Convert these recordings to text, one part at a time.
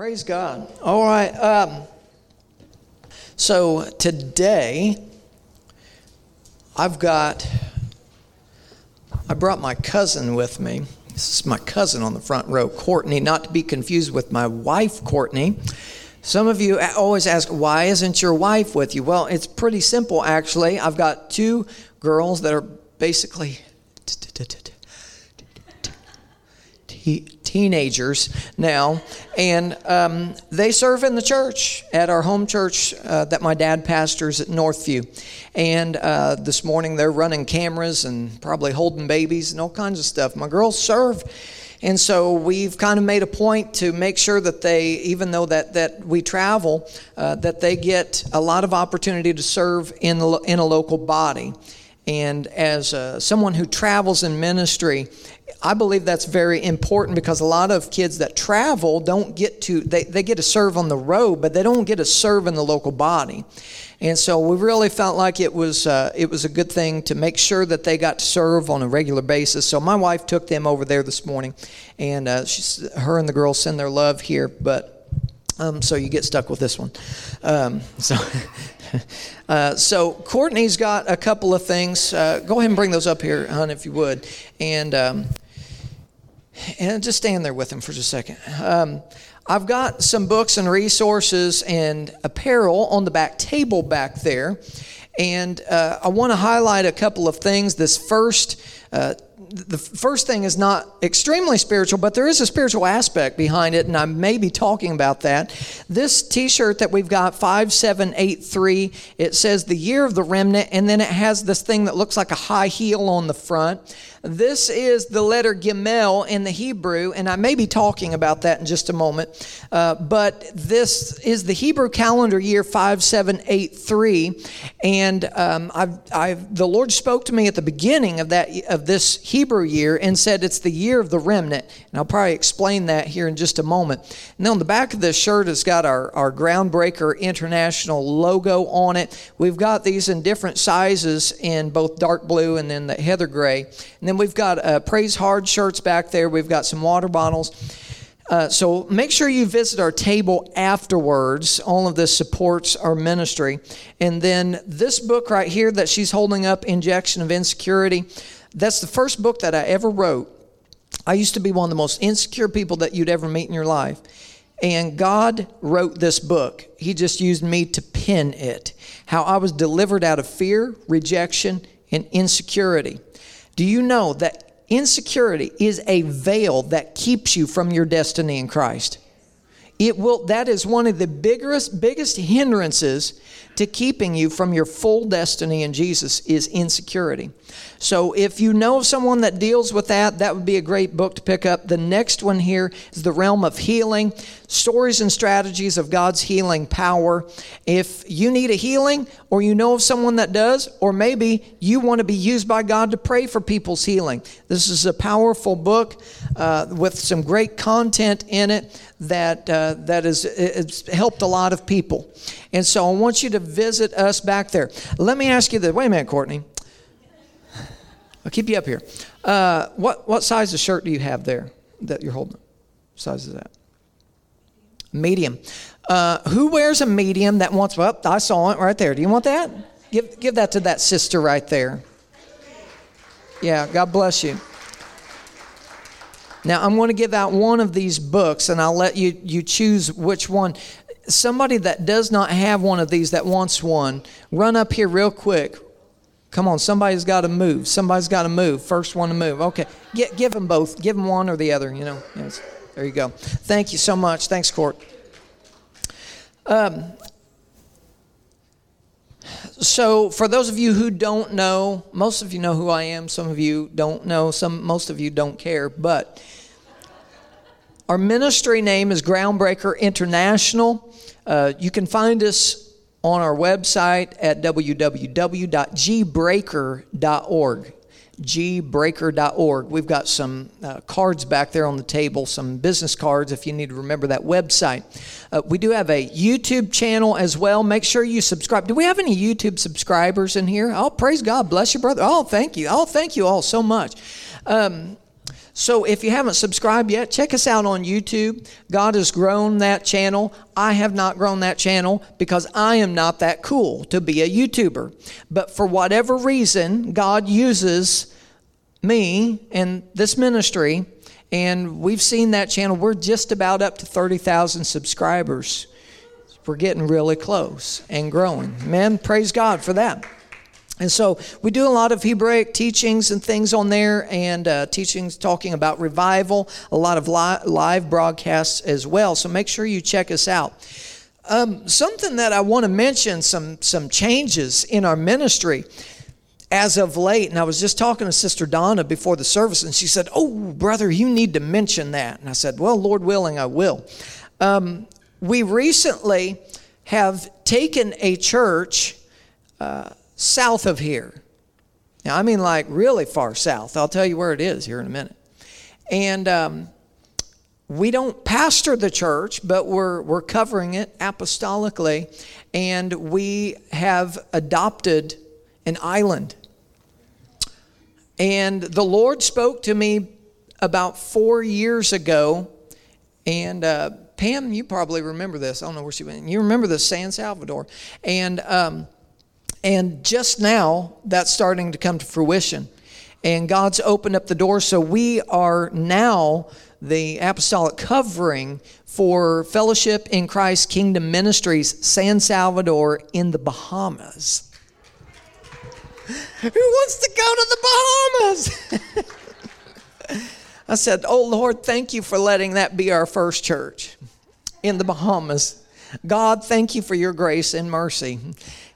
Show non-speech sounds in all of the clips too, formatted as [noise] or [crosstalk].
Praise God. All right. Um, so today, I've got, I brought my cousin with me. This is my cousin on the front row, Courtney, not to be confused with my wife, Courtney. Some of you always ask, why isn't your wife with you? Well, it's pretty simple, actually. I've got two girls that are basically teenagers now, and um, they serve in the church at our home church uh, that my dad pastors at Northview. And uh, this morning they're running cameras and probably holding babies and all kinds of stuff. My girls serve. And so we've kind of made a point to make sure that they, even though that, that we travel, uh, that they get a lot of opportunity to serve in, in a local body. And as uh, someone who travels in ministry, I believe that's very important because a lot of kids that travel don't get to, they, they get to serve on the road, but they don't get to serve in the local body. And so we really felt like it was, uh, it was a good thing to make sure that they got to serve on a regular basis. So my wife took them over there this morning, and uh, her and the girls send their love here, but um, so you get stuck with this one. Um, so, [laughs] uh, so Courtney's got a couple of things. Uh, go ahead and bring those up here, hon, if you would, and um, and just stand there with him for just a second. Um, I've got some books and resources and apparel on the back table back there. And uh, I want to highlight a couple of things. This first, uh, the first thing is not extremely spiritual, but there is a spiritual aspect behind it, and I may be talking about that. This t shirt that we've got, 5783, it says the year of the remnant, and then it has this thing that looks like a high heel on the front. This is the letter Gimel in the Hebrew, and I may be talking about that in just a moment. Uh, but this is the Hebrew calendar year 5783, and um, I've, I've, the Lord spoke to me at the beginning of that of this Hebrew year and said it's the year of the remnant, and I'll probably explain that here in just a moment. And then on the back of this shirt it's got our, our Groundbreaker International logo on it. We've got these in different sizes in both dark blue and then the heather gray. And then we've got uh, Praise Hard shirts back there. We've got some water bottles. Uh, so make sure you visit our table afterwards. All of this supports our ministry. And then this book right here that she's holding up, Injection of Insecurity, that's the first book that I ever wrote. I used to be one of the most insecure people that you'd ever meet in your life. And God wrote this book. He just used me to pen it. How I was delivered out of fear, rejection, and insecurity. Do you know that insecurity is a veil that keeps you from your destiny in Christ? It will that is one of the biggest biggest hindrances to keeping you from your full destiny in Jesus is insecurity. So if you know of someone that deals with that, that would be a great book to pick up. The next one here is The Realm of Healing Stories and Strategies of God's Healing Power. If you need a healing, or you know of someone that does, or maybe you want to be used by God to pray for people's healing, this is a powerful book uh, with some great content in it that uh, that is helped a lot of people. And so I want you to visit us back there. Let me ask you this. Wait a minute, Courtney. I'll keep you up here. Uh, what what size of shirt do you have there that you're holding? What size is that? Medium. Uh, who wears a medium that wants? Well, I saw it right there. Do you want that? Give give that to that sister right there. Yeah. God bless you. Now I'm going to give out one of these books, and I'll let you you choose which one. Somebody that does not have one of these that wants one, run up here real quick. Come on, somebody's got to move. Somebody's got to move. First one to move. Okay, Get, give them both. Give them one or the other. You know. Yes. There you go. Thank you so much. Thanks, Court. Um, so for those of you who don't know most of you know who i am some of you don't know some most of you don't care but our ministry name is groundbreaker international uh, you can find us on our website at www.gbreaker.org gbreaker.org. We've got some uh, cards back there on the table, some business cards if you need to remember that website. Uh, we do have a YouTube channel as well. Make sure you subscribe. Do we have any YouTube subscribers in here? Oh, praise God. Bless you, brother. Oh, thank you. Oh, thank you all so much. Um, So if you haven't subscribed yet, check us out on YouTube. God has grown that channel. I have not grown that channel because I am not that cool to be a YouTuber. But for whatever reason, God uses me and this ministry, and we've seen that channel. We're just about up to 30,000 subscribers. We're getting really close and growing. Man, praise God for that. And so we do a lot of Hebraic teachings and things on there, and uh, teachings talking about revival, a lot of li- live broadcasts as well. So make sure you check us out. Um, something that I want to mention some some changes in our ministry as of late, and I was just talking to Sister Donna before the service, and she said, "Oh, brother, you need to mention that." And I said, "Well, Lord willing, I will." Um, we recently have taken a church. Uh, south of here. Now, I mean, like really far south. I'll tell you where it is here in a minute. And um, we don't pastor the church, but we're, we're covering it apostolically. And we have adopted an island. And the Lord spoke to me about four years ago. And uh, Pam, you probably remember this. I don't know where she went. You remember this, San Salvador. And um, and just now, that's starting to come to fruition. And God's opened up the door. So we are now the apostolic covering for Fellowship in Christ Kingdom Ministries, San Salvador in the Bahamas. [laughs] Who wants to go to the Bahamas? [laughs] I said, Oh Lord, thank you for letting that be our first church in the Bahamas. God, thank you for your grace and mercy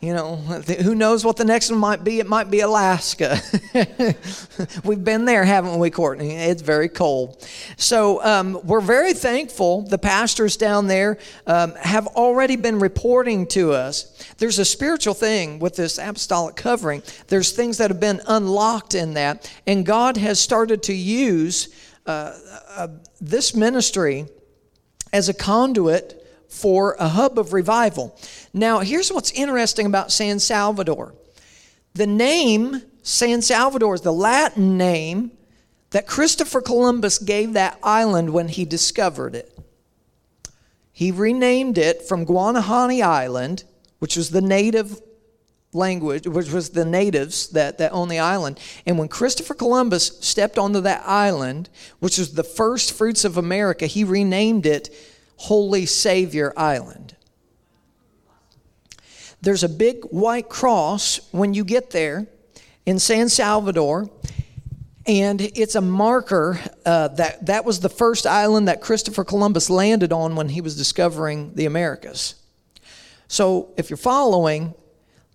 you know, who knows what the next one might be? It might be Alaska. [laughs] We've been there, haven't we, Courtney? It's very cold. So um, we're very thankful. The pastors down there um, have already been reporting to us. There's a spiritual thing with this apostolic covering, there's things that have been unlocked in that, and God has started to use uh, uh, this ministry as a conduit for a hub of revival. Now, here's what's interesting about San Salvador the name San Salvador is the Latin name that Christopher Columbus gave that island when he discovered it. He renamed it from Guanahani Island, which was the native language, which was the natives that, that owned the island. And when Christopher Columbus stepped onto that island, which was the first fruits of America, he renamed it Holy Savior Island. There's a big white cross when you get there in San Salvador, and it's a marker uh, that that was the first island that Christopher Columbus landed on when he was discovering the Americas. So, if you're following,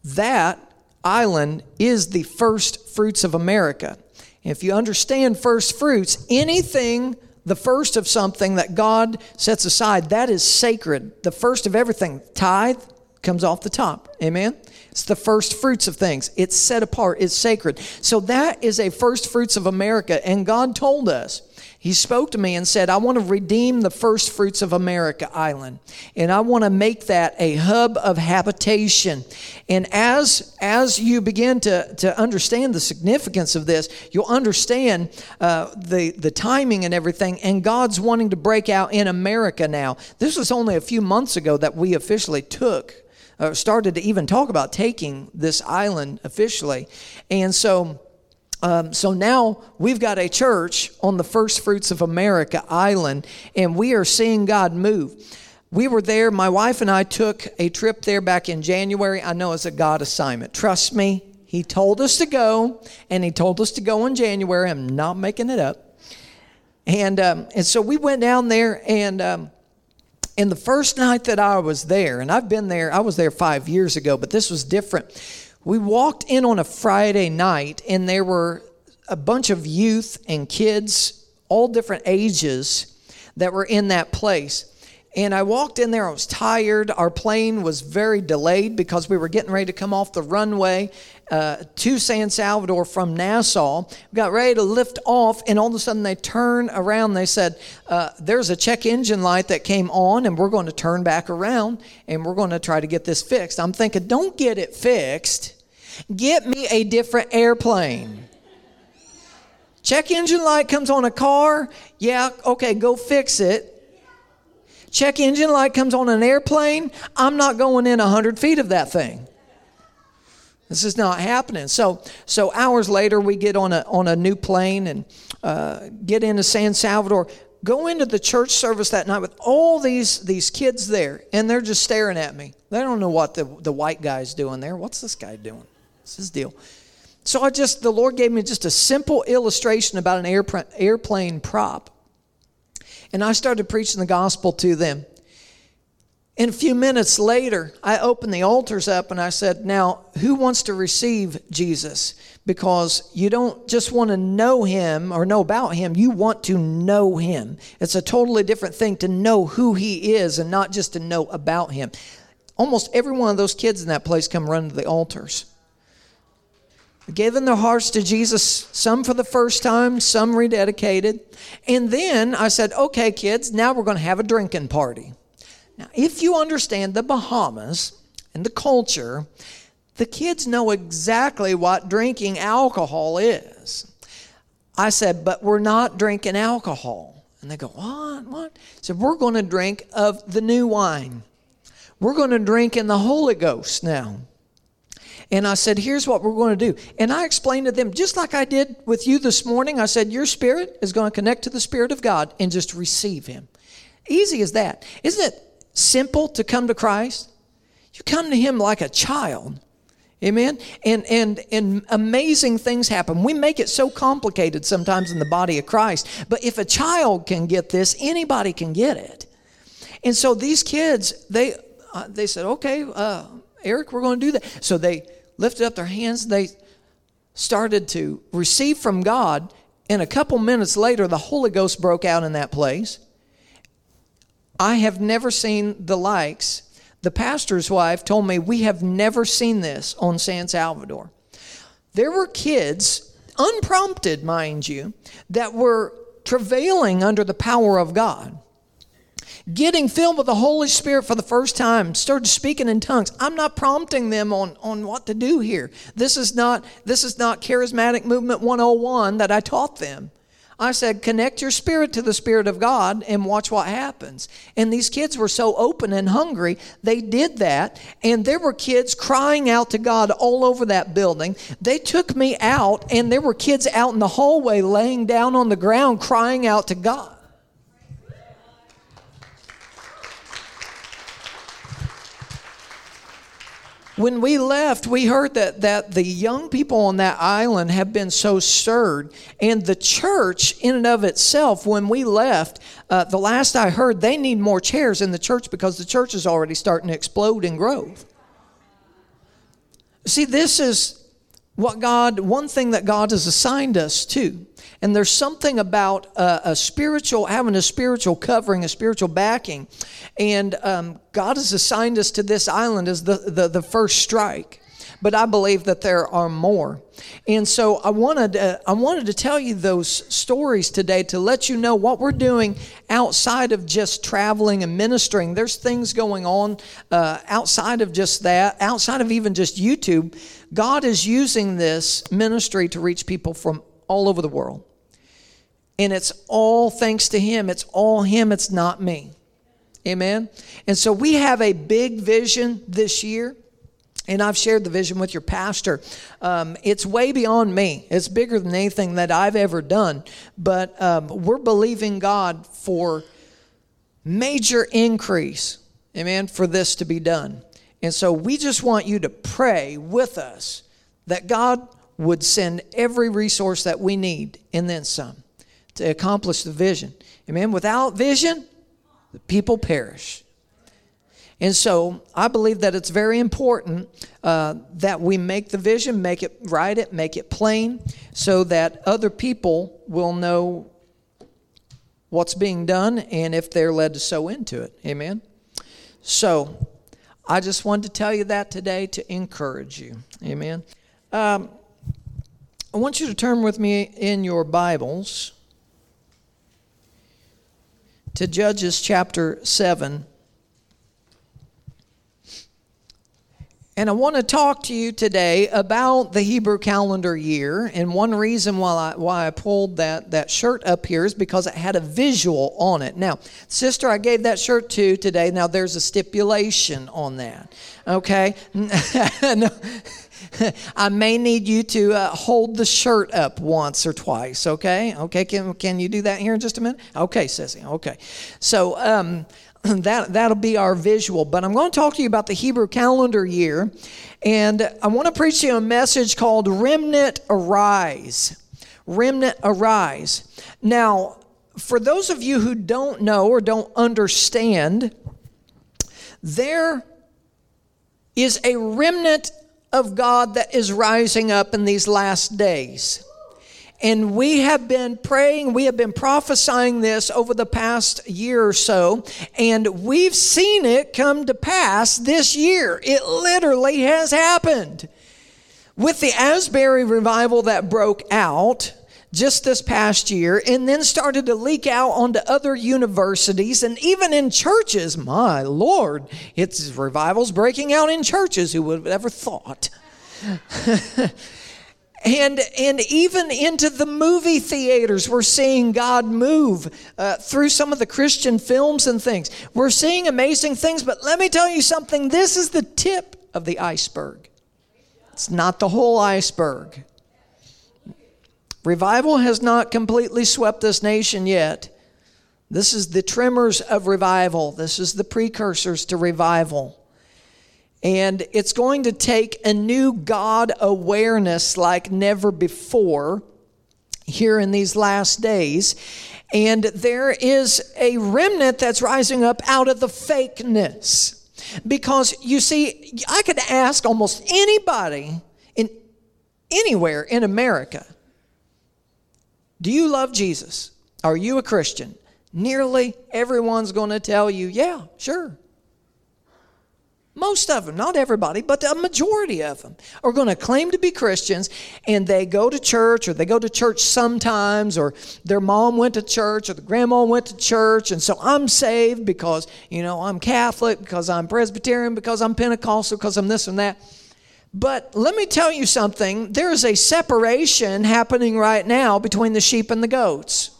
that island is the first fruits of America. If you understand first fruits, anything the first of something that God sets aside, that is sacred. The first of everything, tithe, comes off the top. Amen? It's the first fruits of things. It's set apart, it's sacred. So that is a first fruits of America. And God told us he spoke to me and said, I want to redeem the first fruits of America Island. And I want to make that a hub of habitation. And as, as you begin to, to understand the significance of this, you'll understand uh, the, the timing and everything. And God's wanting to break out in America now. This was only a few months ago that we officially took. Uh, started to even talk about taking this island officially. And so um, so now we've got a church on the First Fruits of America island, and we are seeing God move. We were there, my wife and I took a trip there back in January. I know it's a God assignment. Trust me, He told us to go, and He told us to go in January. I'm not making it up. And, um, and so we went down there, and um, and the first night that I was there, and I've been there, I was there five years ago, but this was different we walked in on a Friday night, and there were a bunch of youth and kids, all different ages, that were in that place. And I walked in there, I was tired. Our plane was very delayed because we were getting ready to come off the runway uh, to San Salvador from Nassau. Got ready to lift off, and all of a sudden they turn around. They said, uh, There's a check engine light that came on, and we're going to turn back around and we're going to try to get this fixed. I'm thinking, Don't get it fixed. Get me a different airplane. Check engine light comes on a car. Yeah, okay, go fix it. Check engine light comes on an airplane. I'm not going in 100 feet of that thing. This is not happening. So, so hours later, we get on a on a new plane and uh, get into San Salvador. Go into the church service that night with all these these kids there, and they're just staring at me. They don't know what the the white guy's doing there. What's this guy doing? What's his deal? So I just the Lord gave me just a simple illustration about an airplane prop, and I started preaching the gospel to them. And a few minutes later, I opened the altars up and I said, Now, who wants to receive Jesus? Because you don't just want to know him or know about him, you want to know him. It's a totally different thing to know who he is and not just to know about him. Almost every one of those kids in that place come running to the altars. Giving their hearts to Jesus, some for the first time, some rededicated. And then I said, Okay, kids, now we're going to have a drinking party. Now, if you understand the Bahamas and the culture, the kids know exactly what drinking alcohol is. I said, but we're not drinking alcohol. And they go, what? What? I said, we're going to drink of the new wine. We're going to drink in the Holy Ghost now. And I said, here's what we're going to do. And I explained to them, just like I did with you this morning, I said, your spirit is going to connect to the Spirit of God and just receive Him. Easy as that. Isn't it simple to come to Christ? You come to Him like a child. Amen. And and and amazing things happen. We make it so complicated sometimes in the body of Christ. But if a child can get this, anybody can get it. And so these kids, they uh, they said, "Okay, uh, Eric, we're going to do that." So they lifted up their hands. They started to receive from God. And a couple minutes later, the Holy Ghost broke out in that place. I have never seen the likes. The pastor's wife told me, We have never seen this on San Salvador. There were kids, unprompted, mind you, that were travailing under the power of God getting filled with the Holy Spirit for the first time, started speaking in tongues. I'm not prompting them on, on what to do here. This is not this is not charismatic movement 101 that I taught them. I said, connect your spirit to the Spirit of God and watch what happens. And these kids were so open and hungry, they did that. And there were kids crying out to God all over that building. They took me out, and there were kids out in the hallway laying down on the ground crying out to God. When we left, we heard that, that the young people on that island have been so stirred. And the church, in and of itself, when we left, uh, the last I heard, they need more chairs in the church because the church is already starting to explode in growth. See, this is what God, one thing that God has assigned us to. And there's something about a, a spiritual, having a spiritual covering, a spiritual backing. And um, God has assigned us to this island as the, the, the first strike. But I believe that there are more. And so I wanted, uh, I wanted to tell you those stories today to let you know what we're doing outside of just traveling and ministering. There's things going on uh, outside of just that, outside of even just YouTube. God is using this ministry to reach people from all over the world. And it's all thanks to Him. It's all Him, it's not me. Amen. And so we have a big vision this year. And I've shared the vision with your pastor. Um, it's way beyond me. It's bigger than anything that I've ever done. But um, we're believing God for major increase, amen, for this to be done. And so we just want you to pray with us that God would send every resource that we need and then some to accomplish the vision. Amen. Without vision, the people perish. And so I believe that it's very important uh, that we make the vision, make it, write it, make it plain, so that other people will know what's being done and if they're led to sow into it. Amen. So I just wanted to tell you that today to encourage you. Amen. Um, I want you to turn with me in your Bibles to Judges chapter 7. And I want to talk to you today about the Hebrew calendar year. And one reason why I, why I pulled that, that shirt up here is because it had a visual on it. Now, sister, I gave that shirt to today. Now, there's a stipulation on that. Okay? [laughs] no. [laughs] I may need you to uh, hold the shirt up once or twice, okay? Okay, can, can you do that here in just a minute? Okay, Sissy, okay. So, um, [clears throat] that that'll be our visual. But I'm going to talk to you about the Hebrew calendar year, and I want to preach you a message called "Remnant Arise." Remnant Arise. Now, for those of you who don't know or don't understand, there is a remnant of God that is rising up in these last days. And we have been praying, we have been prophesying this over the past year or so, and we've seen it come to pass this year. It literally has happened. With the Asbury revival that broke out just this past year and then started to leak out onto other universities and even in churches, my Lord, it's revivals breaking out in churches. Who would have ever thought? [laughs] and and even into the movie theaters we're seeing god move uh, through some of the christian films and things. We're seeing amazing things but let me tell you something. This is the tip of the iceberg. It's not the whole iceberg revival has not completely swept this nation yet this is the tremors of revival this is the precursors to revival and it's going to take a new God awareness like never before here in these last days. And there is a remnant that's rising up out of the fakeness. Because you see, I could ask almost anybody in anywhere in America, do you love Jesus? Are you a Christian? Nearly everyone's going to tell you, yeah, sure. Most of them, not everybody, but a majority of them are going to claim to be Christians and they go to church or they go to church sometimes or their mom went to church or the grandma went to church and so I'm saved because, you know, I'm Catholic, because I'm Presbyterian, because I'm Pentecostal, because I'm this and that. But let me tell you something there is a separation happening right now between the sheep and the goats,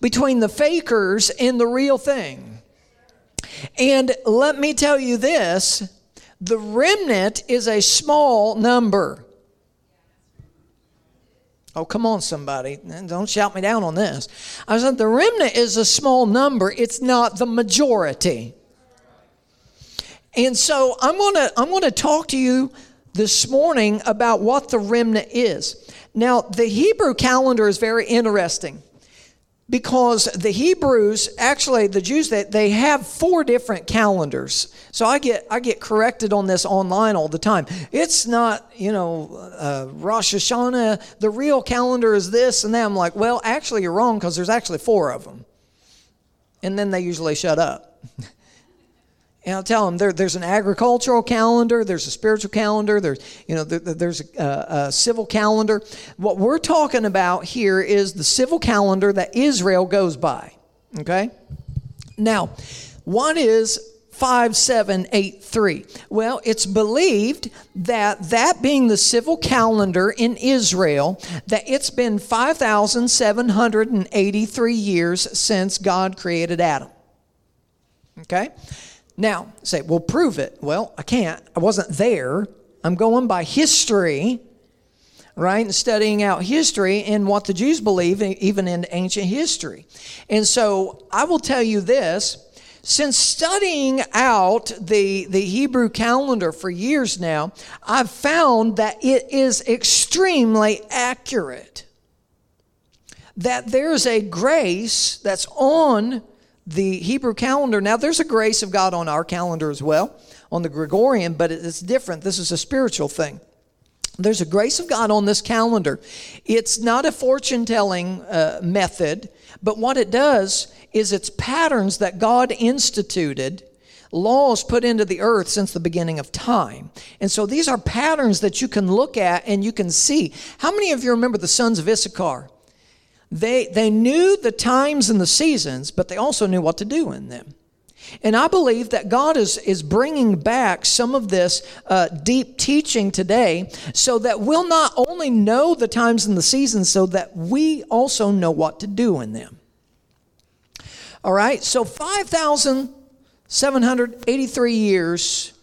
between the fakers and the real thing. And let me tell you this the remnant is a small number. Oh, come on, somebody. Don't shout me down on this. I said the remnant is a small number, it's not the majority. And so I'm going to I'm going to talk to you this morning about what the remnant is. Now, the Hebrew calendar is very interesting because the Hebrews, actually the Jews, they, they have four different calendars. So I get I get corrected on this online all the time. It's not you know uh, Rosh Hashanah. The real calendar is this and that. I'm like, well, actually you're wrong because there's actually four of them. And then they usually shut up. [laughs] And I'll tell them there, there's an agricultural calendar, there's a spiritual calendar, there's you know there, there's a, a, civil calendar. What we're talking about here is the civil calendar that Israel goes by. Okay, now what is 5783? Well, it's believed that that being the civil calendar in Israel, that it's been 5,783 years since God created Adam. Okay? Now, say, well, prove it. Well, I can't. I wasn't there. I'm going by history, right? And studying out history and what the Jews believe, even in ancient history. And so I will tell you this since studying out the, the Hebrew calendar for years now, I've found that it is extremely accurate. That there's a grace that's on the Hebrew calendar. Now, there's a grace of God on our calendar as well, on the Gregorian, but it's different. This is a spiritual thing. There's a grace of God on this calendar. It's not a fortune telling uh, method, but what it does is it's patterns that God instituted laws put into the earth since the beginning of time. And so these are patterns that you can look at and you can see. How many of you remember the sons of Issachar? They, they knew the times and the seasons, but they also knew what to do in them. And I believe that God is, is bringing back some of this uh, deep teaching today so that we'll not only know the times and the seasons, so that we also know what to do in them. All right, so 5,783 years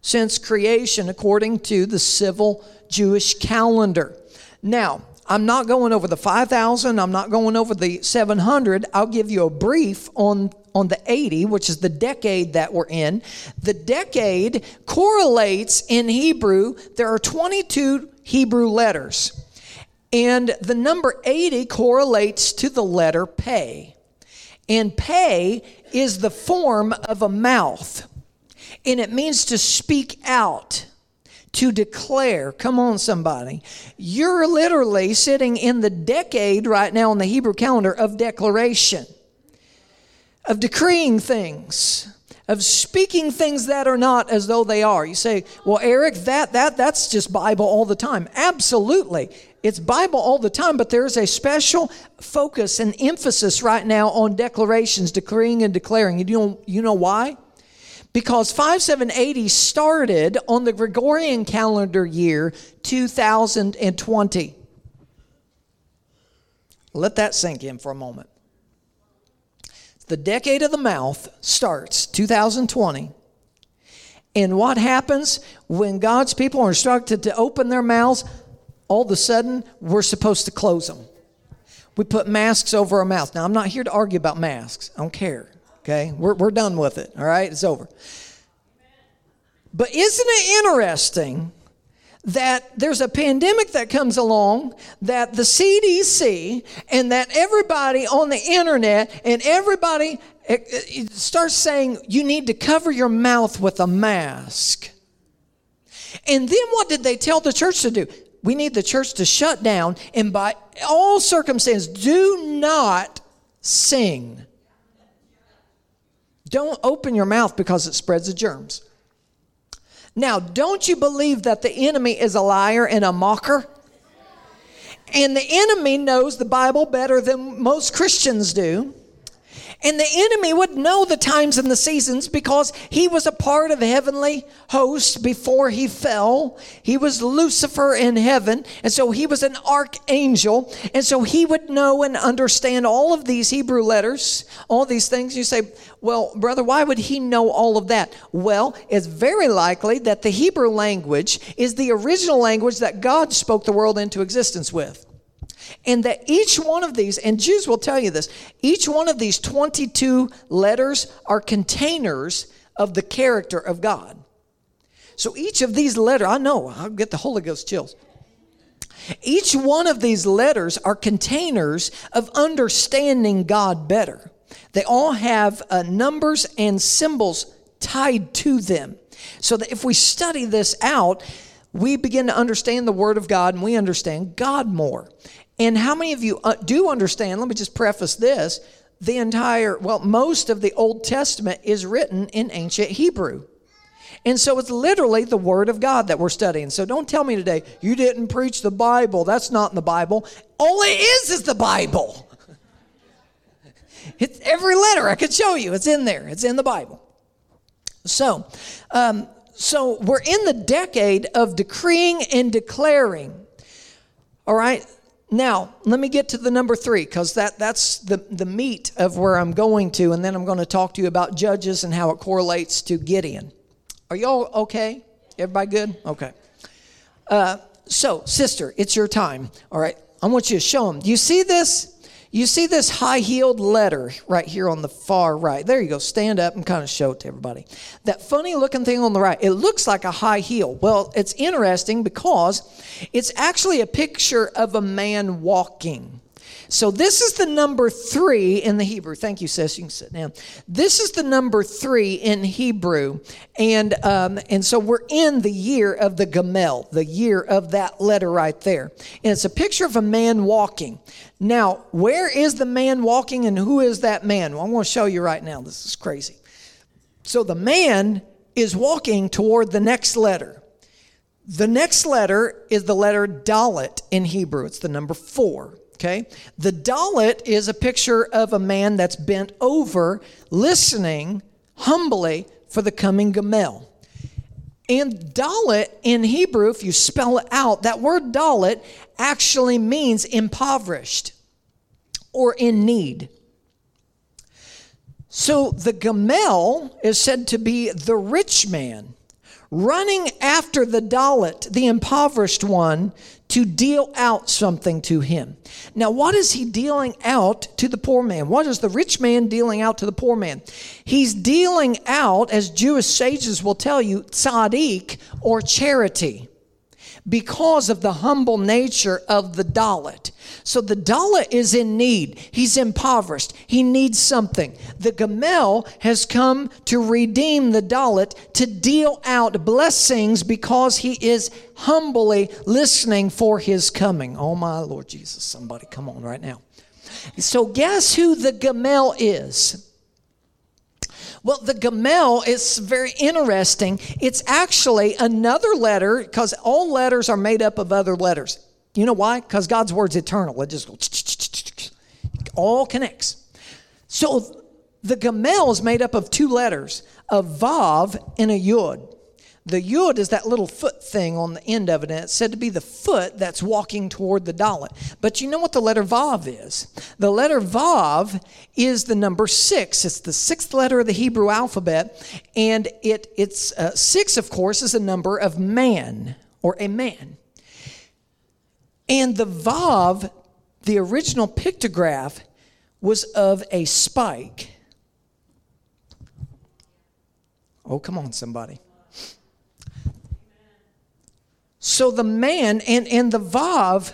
since creation, according to the civil Jewish calendar. Now, I'm not going over the 5,000, I'm not going over the 700. I'll give you a brief on on the 80, which is the decade that we're in. The decade correlates in Hebrew, there are 22 Hebrew letters. And the number 80 correlates to the letter pay. And pay is the form of a mouth. And it means to speak out, to declare. Come on, somebody. You're literally sitting in the decade right now on the Hebrew calendar of declaration of decreeing things of speaking things that are not as though they are. You say, "Well, Eric, that that that's just Bible all the time." Absolutely. It's Bible all the time, but there's a special focus and emphasis right now on declarations, decreeing and declaring. You know you know why? Because 5780 started on the Gregorian calendar year 2020. Let that sink in for a moment the decade of the mouth starts 2020. And what happens when God's people are instructed to open their mouths? All of a sudden, we're supposed to close them. We put masks over our mouth. Now, I'm not here to argue about masks. I don't care. Okay? We're, we're done with it. All right? It's over. But isn't it interesting that there's a pandemic that comes along that the CDC and that everybody on the internet and everybody eh, eh, starts saying you need to cover your mouth with a mask. And then what did they tell the church to do? We need the church to shut down and by all circumstances do not sing. Don't open your mouth because it spreads the germs. Now, don't you believe that the enemy is a liar and a mocker? And the enemy knows the Bible better than most Christians do. And the enemy would know the times and the seasons because he was a part of heavenly host before he fell. He was Lucifer in heaven, and so he was an archangel. And so he would know and understand all of these Hebrew letters, all these things. You say, well, brother, why would he know all of that? Well, it's very likely that the Hebrew language is the original language that God spoke the world into existence with. And that each one of these, and Jews will tell you this, each one of these 22 letters are containers of the character of God. So each of these letters, I know, I'll get the Holy Ghost chills. Each one of these letters are containers of understanding God better. They all have uh, numbers and symbols tied to them. So that if we study this out, we begin to understand the Word of God and we understand God more. And how many of you uh, do understand? Let me just preface this. The entire, well, most of the Old Testament is written in ancient Hebrew. And so it's literally the Word of God that we're studying. So don't tell me today, you didn't preach the Bible. That's not in the Bible. All it is is the Bible. [laughs] It's every letter I could show you. It's in there. It's in the Bible. So, um, so we're in the decade of decreeing and declaring. All right. Now, let me get to the number three, because that, that's the, the meat of where I'm going to, and then I'm going to talk to you about Judges and how it correlates to Gideon. Are y'all okay? Everybody good? Okay. Uh, so, sister, it's your time. All right. I want you to show them. Do you see this? You see this high heeled letter right here on the far right. There you go. Stand up and kind of show it to everybody. That funny looking thing on the right, it looks like a high heel. Well, it's interesting because it's actually a picture of a man walking. So this is the number three in the Hebrew. Thank you, sis. You can sit down. This is the number three in Hebrew, and um, and so we're in the year of the Gamel, the year of that letter right there, and it's a picture of a man walking. Now, where is the man walking, and who is that man? Well, I'm going to show you right now. This is crazy. So the man is walking toward the next letter. The next letter is the letter Dalet in Hebrew. It's the number four. Okay? The Dalet is a picture of a man that's bent over, listening, humbly for the coming Gamel. And Dalet in Hebrew, if you spell it out, that word Dalet actually means impoverished or in need. So the Gamel is said to be the rich man running after the Dalet, the impoverished one, to deal out something to him. Now, what is he dealing out to the poor man? What is the rich man dealing out to the poor man? He's dealing out, as Jewish sages will tell you, tzaddik or charity because of the humble nature of the Dalet. So the Dalet is in need. He's impoverished. He needs something. The Gamel has come to redeem the Dalet, to deal out blessings because he is humbly listening for his coming. Oh, my Lord Jesus. Somebody come on right now. So, guess who the Gamel is? Well, the Gamel is very interesting. It's actually another letter because all letters are made up of other letters. You know why? Because God's word's eternal. It just goes, [tsk] all connects. So the Gamel is made up of two letters, a Vav and a Yud. The yud is that little foot thing on the end of it, and it's said to be the foot that's walking toward the dalet. But you know what the letter vav is? The letter vav is the number six. It's the sixth letter of the Hebrew alphabet, and it it's uh, six, of course, is a number of man or a man. And the vav, the original pictograph, was of a spike. Oh, come on, somebody. So the man and, and the Vav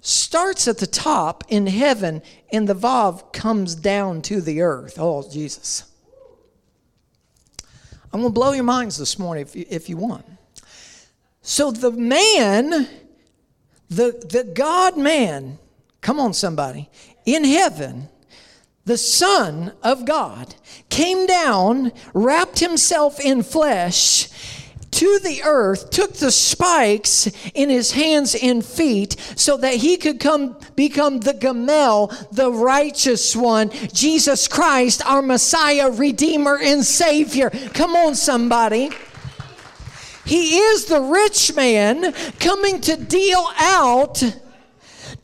starts at the top in heaven, and the Vav comes down to the earth. Oh, Jesus. I'm going to blow your minds this morning if you, if you want. So the man, the, the God man, come on, somebody, in heaven, the Son of God, came down, wrapped himself in flesh, to the earth, took the spikes in his hands and feet so that he could come become the Gamel, the righteous one, Jesus Christ, our Messiah, Redeemer, and Savior. Come on, somebody. He is the rich man coming to deal out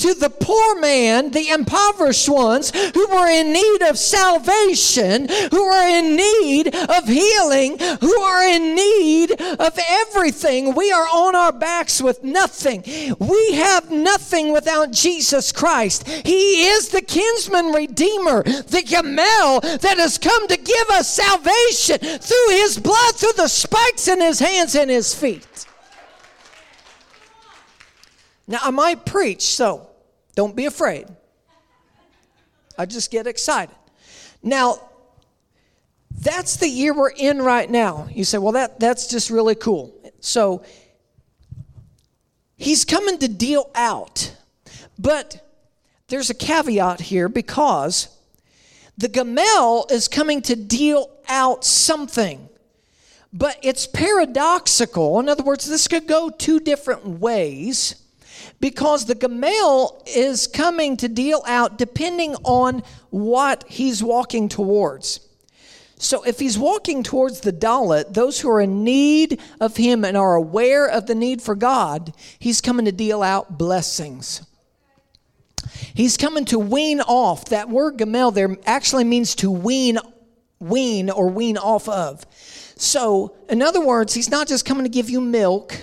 to the poor man, the impoverished ones who were in need of salvation, who are in need of healing, who are in need of everything. We are on our backs with nothing. We have nothing without Jesus Christ. He is the kinsman redeemer, the Gamel that has come to give us salvation through his blood, through the spikes in his hands and his feet. Now, I might preach, so don't be afraid. I just get excited. Now, that's the year we're in right now. You say, well, that, that's just really cool. So, he's coming to deal out. But there's a caveat here because the Gamel is coming to deal out something. But it's paradoxical. In other words, this could go two different ways because the Gamel is coming to deal out depending on what he's walking towards. So if he's walking towards the Dalet, those who are in need of him and are aware of the need for God, he's coming to deal out blessings. He's coming to wean off. That word Gamel there actually means to wean, wean or wean off of. So, in other words, he's not just coming to give you milk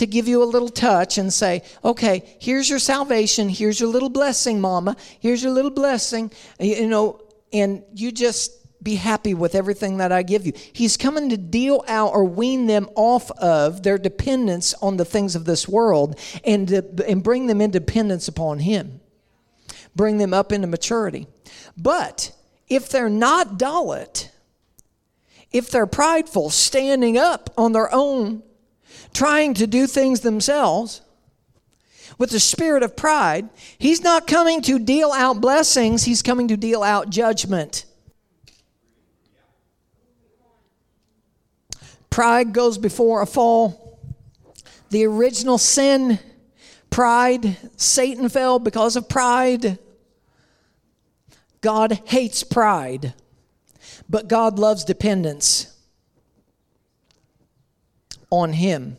to give you a little touch and say, okay, here's your salvation. Here's your little blessing, mama. Here's your little blessing. You know, and you just be happy with everything that I give you. He's coming to deal out or wean them off of their dependence on the things of this world and, to, and bring them in dependence upon Him. Bring them up into maturity. But if they're not Dalet, if they're prideful, standing up on their own trying to do things themselves with the spirit of pride, he's not coming to deal out blessings, he's coming to deal out judgment. Pride goes before a fall. The original sin, pride, Satan fell because of pride. God hates pride. but God loves dependence on Him.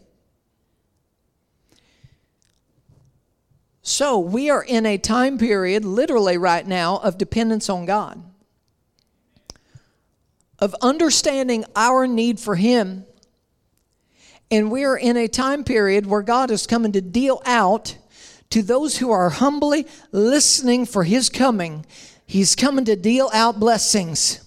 So we are in a time period, literally right now, of dependence on God, of understanding our need for Him. And we are in a time period where God is coming to deal out to those who are humbly listening for His coming. He's coming to deal out blessings.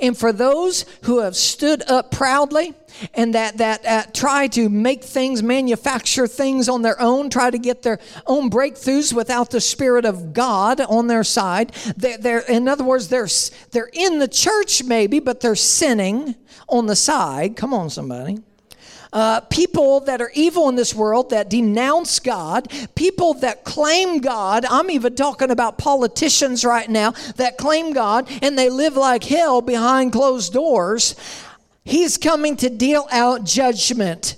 And for those who have stood up proudly and that, that uh, try to make things, manufacture things on their own, try to get their own breakthroughs without the Spirit of God on their side, they're, they're, in other words, they're, they're in the church maybe, but they're sinning on the side. Come on, somebody uh, people that are evil in this world that denounce God, people that claim God. I'm even talking about politicians right now that claim God and they live like hell behind closed doors. He's coming to deal out judgment.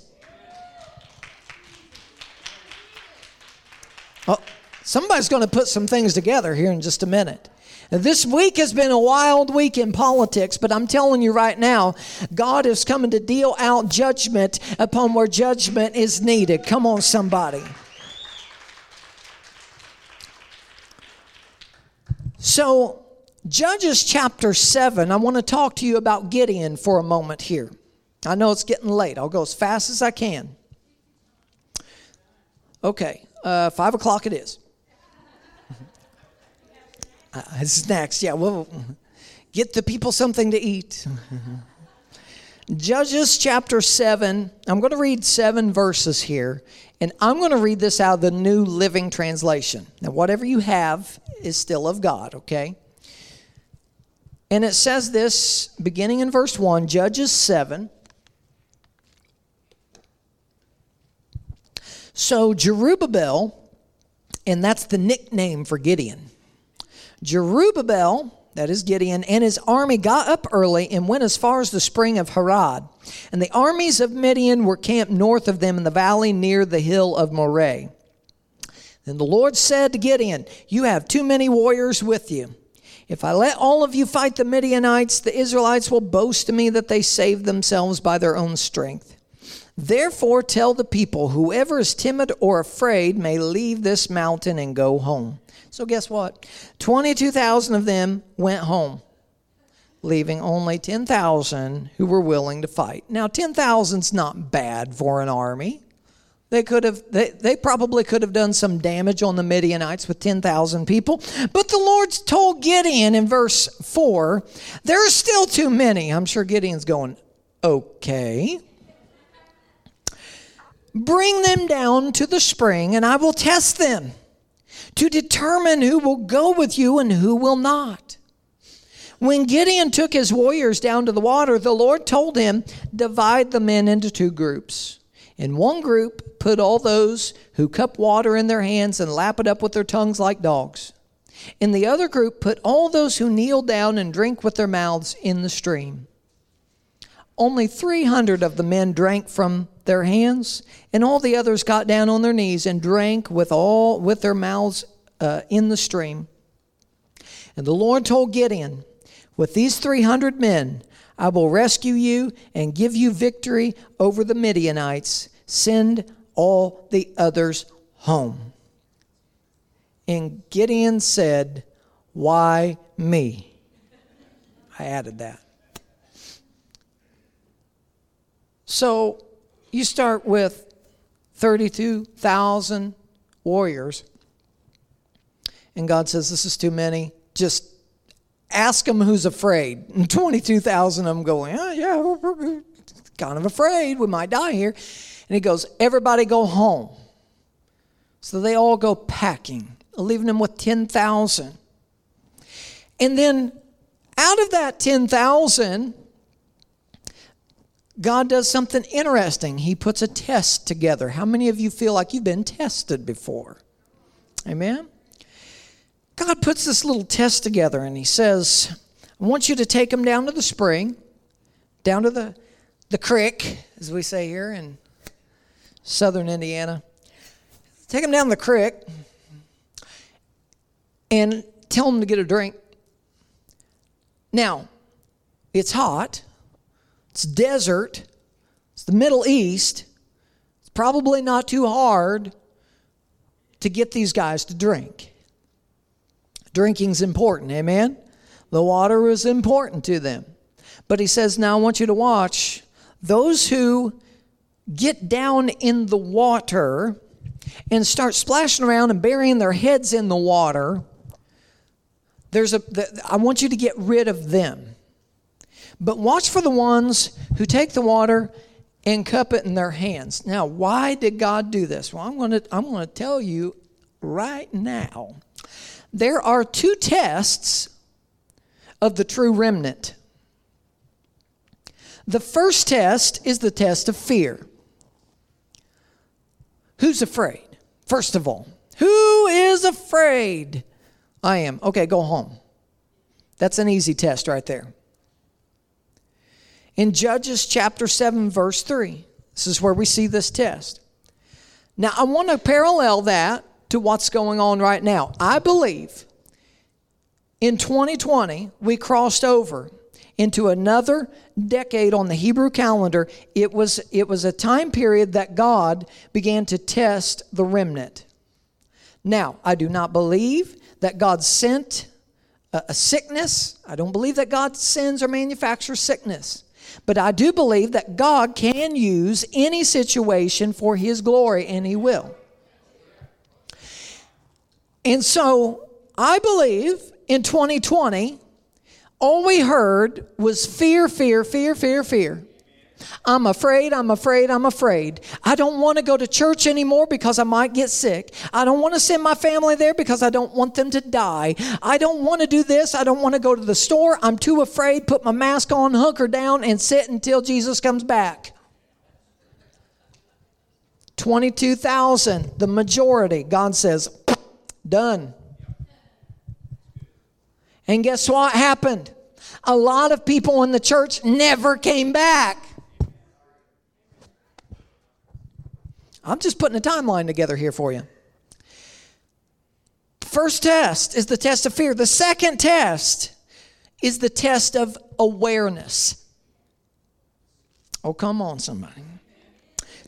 Oh, somebody's going to put some things together here in just a minute. This week has been a wild week in politics, but I'm telling you right now, God is coming to deal out judgment upon where judgment is needed. Come on, somebody. So, Judges chapter 7, I want to talk to you about Gideon for a moment here. I know it's getting late. I'll go as fast as I can. Okay, uh, 5 o'clock it is. Uh, snacks, yeah, well, get the people something to eat. Judges chapter 7, I'm going to read seven verses here, and I'm going to read this out of the New Living Translation. Now, whatever you have is still of God, okay? And it says this beginning in verse 1, Judges 7. So, Jerubbaal, and that's the nickname for Gideon. Jerubbaal, that is Gideon, and his army got up early and went as far as the spring of Harod. And the armies of Midian were camped north of them in the valley near the hill of Moreh. Then the Lord said to Gideon, You have too many warriors with you. If I let all of you fight the Midianites, the Israelites will boast to me that they saved themselves by their own strength. Therefore, tell the people, whoever is timid or afraid may leave this mountain and go home. So, guess what? 22,000 of them went home, leaving only 10,000 who were willing to fight. Now, 10,000's not bad for an army. They could have, they, they probably could have done some damage on the Midianites with 10,000 people. But the Lord's told Gideon in verse 4, there's still too many. I'm sure Gideon's going, okay. Bring them down to the spring, and I will test them to determine who will go with you and who will not. When Gideon took his warriors down to the water, the Lord told him, Divide the men into two groups. In one group, put all those who cup water in their hands and lap it up with their tongues like dogs. In the other group, put all those who kneel down and drink with their mouths in the stream. Only 300 of the men drank from their hands, and all the others got down on their knees and drank with all with their mouths uh, in the stream. And the Lord told Gideon, "With these 300 men, I will rescue you and give you victory over the Midianites. Send all the others home." And Gideon said, "Why me?" I added that. So you start with 32,000 warriors, and God says, This is too many. Just ask them who's afraid. [laughs] And 22,000 of them going, Yeah, we're kind of afraid. We might die here. And he goes, Everybody go home. So they all go packing, leaving them with 10,000. And then out of that 10,000, God does something interesting. He puts a test together. How many of you feel like you've been tested before? Amen? God puts this little test together and He says, I want you to take them down to the spring, down to the, the creek, as we say here in southern Indiana. Take them down the creek and tell them to get a drink. Now, It's hot. It's desert. It's the Middle East. It's probably not too hard to get these guys to drink. Drinking's important, amen? The water is important to them. But he says, Now I want you to watch those who get down in the water and start splashing around and burying their heads in the water. There's a, I want you to get rid of them. But watch for the ones who take the water and cup it in their hands. Now, why did God do this? Well, I'm going to I'm going to tell you right now. There are two tests of the true remnant. The first test is the test of fear. Who's afraid? First of all, who is afraid? I am. Okay, go home. That's an easy test right there. In Judges chapter 7, verse 3, this is where we see this test. Now, I want to parallel that to what's going on right now. I believe in 2020, we crossed over into another decade on the Hebrew calendar. It was, it was a time period that God began to test the remnant. Now, I do not believe that God sent a, a sickness. I don't believe that God sends or manufactures sickness. But I do believe that God can use any situation for His glory, and He will. And so I believe in 2020, all we heard was fear, fear, fear, fear, fear. I'm afraid, I'm afraid, I'm afraid. I don't want to go to church anymore because I might get sick. I don't want to send my family there because I don't want them to die. I don't want to do this. I don't want to go to the store. I'm too afraid. Put my mask on, hunker down, and sit until Jesus comes back. 22,000, the majority. God says, Done. And guess what happened? A lot of people in the church never came back. I'm just putting a timeline together here for you. First test is the test of fear. The second test is the test of awareness. Oh, come on, somebody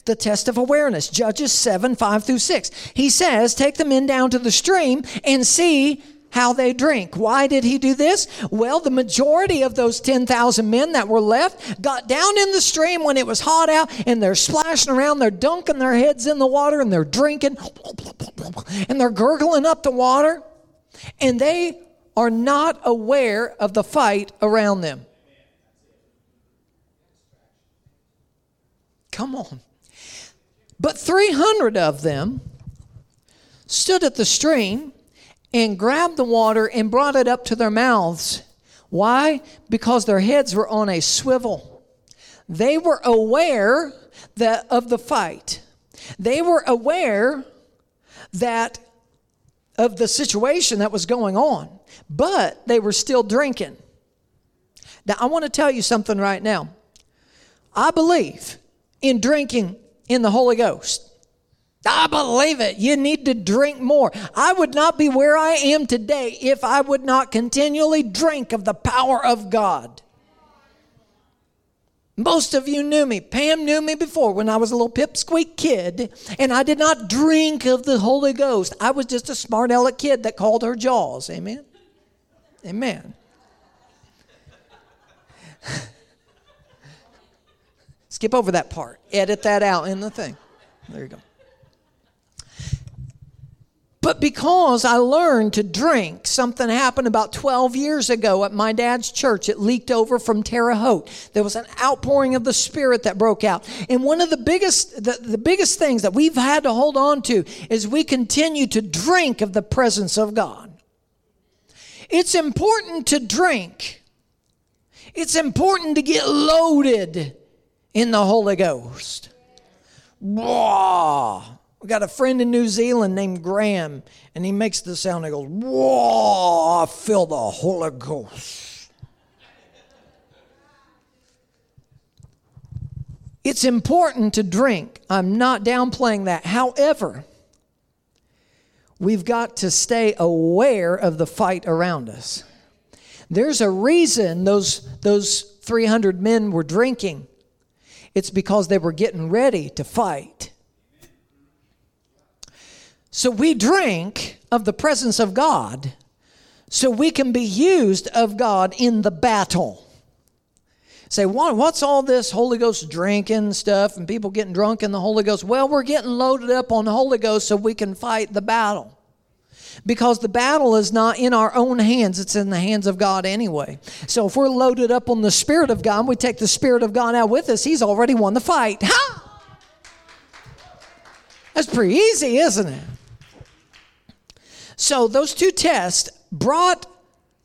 the test of awareness. Judges 7 5 through 6. He says, Take the men down to the stream and see how they drink. Why did he do this? Well, the majority of those 10,000 men that were left got down in the stream when it was hot out and they're splashing around, they're dunking their heads in the water and they're drinking and they're gurgling up the water and they are not aware of the fight around them. Come on. But 300 of them stood at the stream and grabbed the water and brought it up to their mouths. Why? Because their heads were on a swivel. They were aware that, of the fight. They were aware that of the situation that was going on, but they were still drinking. Now, I want to tell you something right now. I believe in drinking in the Holy Ghost. I believe it. You need to drink more. I would not be where I am today if I would not continually drink of the power of God. Most of you knew me. Pam knew me before when I was a little pipsqueak kid, and I did not drink of the Holy Ghost. I was just a smart aleck kid that called her Jaws. Amen? Amen. [laughs] Skip over that part. Edit that out in the thing. There you go. But because I learned to drink, something happened about 12 years ago at my dad's church. It leaked over from Terre Haute. There was an outpouring of the Spirit that broke out. And one of the biggest, the, the biggest things that we've had to hold on to is we continue to drink of the presence of God. It's important to drink. It's important to get loaded in the Holy Ghost. Whoa. We got a friend in New Zealand named Graham, and he makes the sound. He goes, Whoa, I feel the Holy Ghost. It's important to drink. I'm not downplaying that. However, we've got to stay aware of the fight around us. There's a reason those, those 300 men were drinking, it's because they were getting ready to fight. So we drink of the presence of God so we can be used of God in the battle. Say, what's all this Holy Ghost drinking stuff and people getting drunk in the Holy Ghost? Well, we're getting loaded up on the Holy Ghost so we can fight the battle. Because the battle is not in our own hands, it's in the hands of God anyway. So if we're loaded up on the Spirit of God, we take the Spirit of God out with us, He's already won the fight. Ha! That's pretty easy, isn't it? So those two tests brought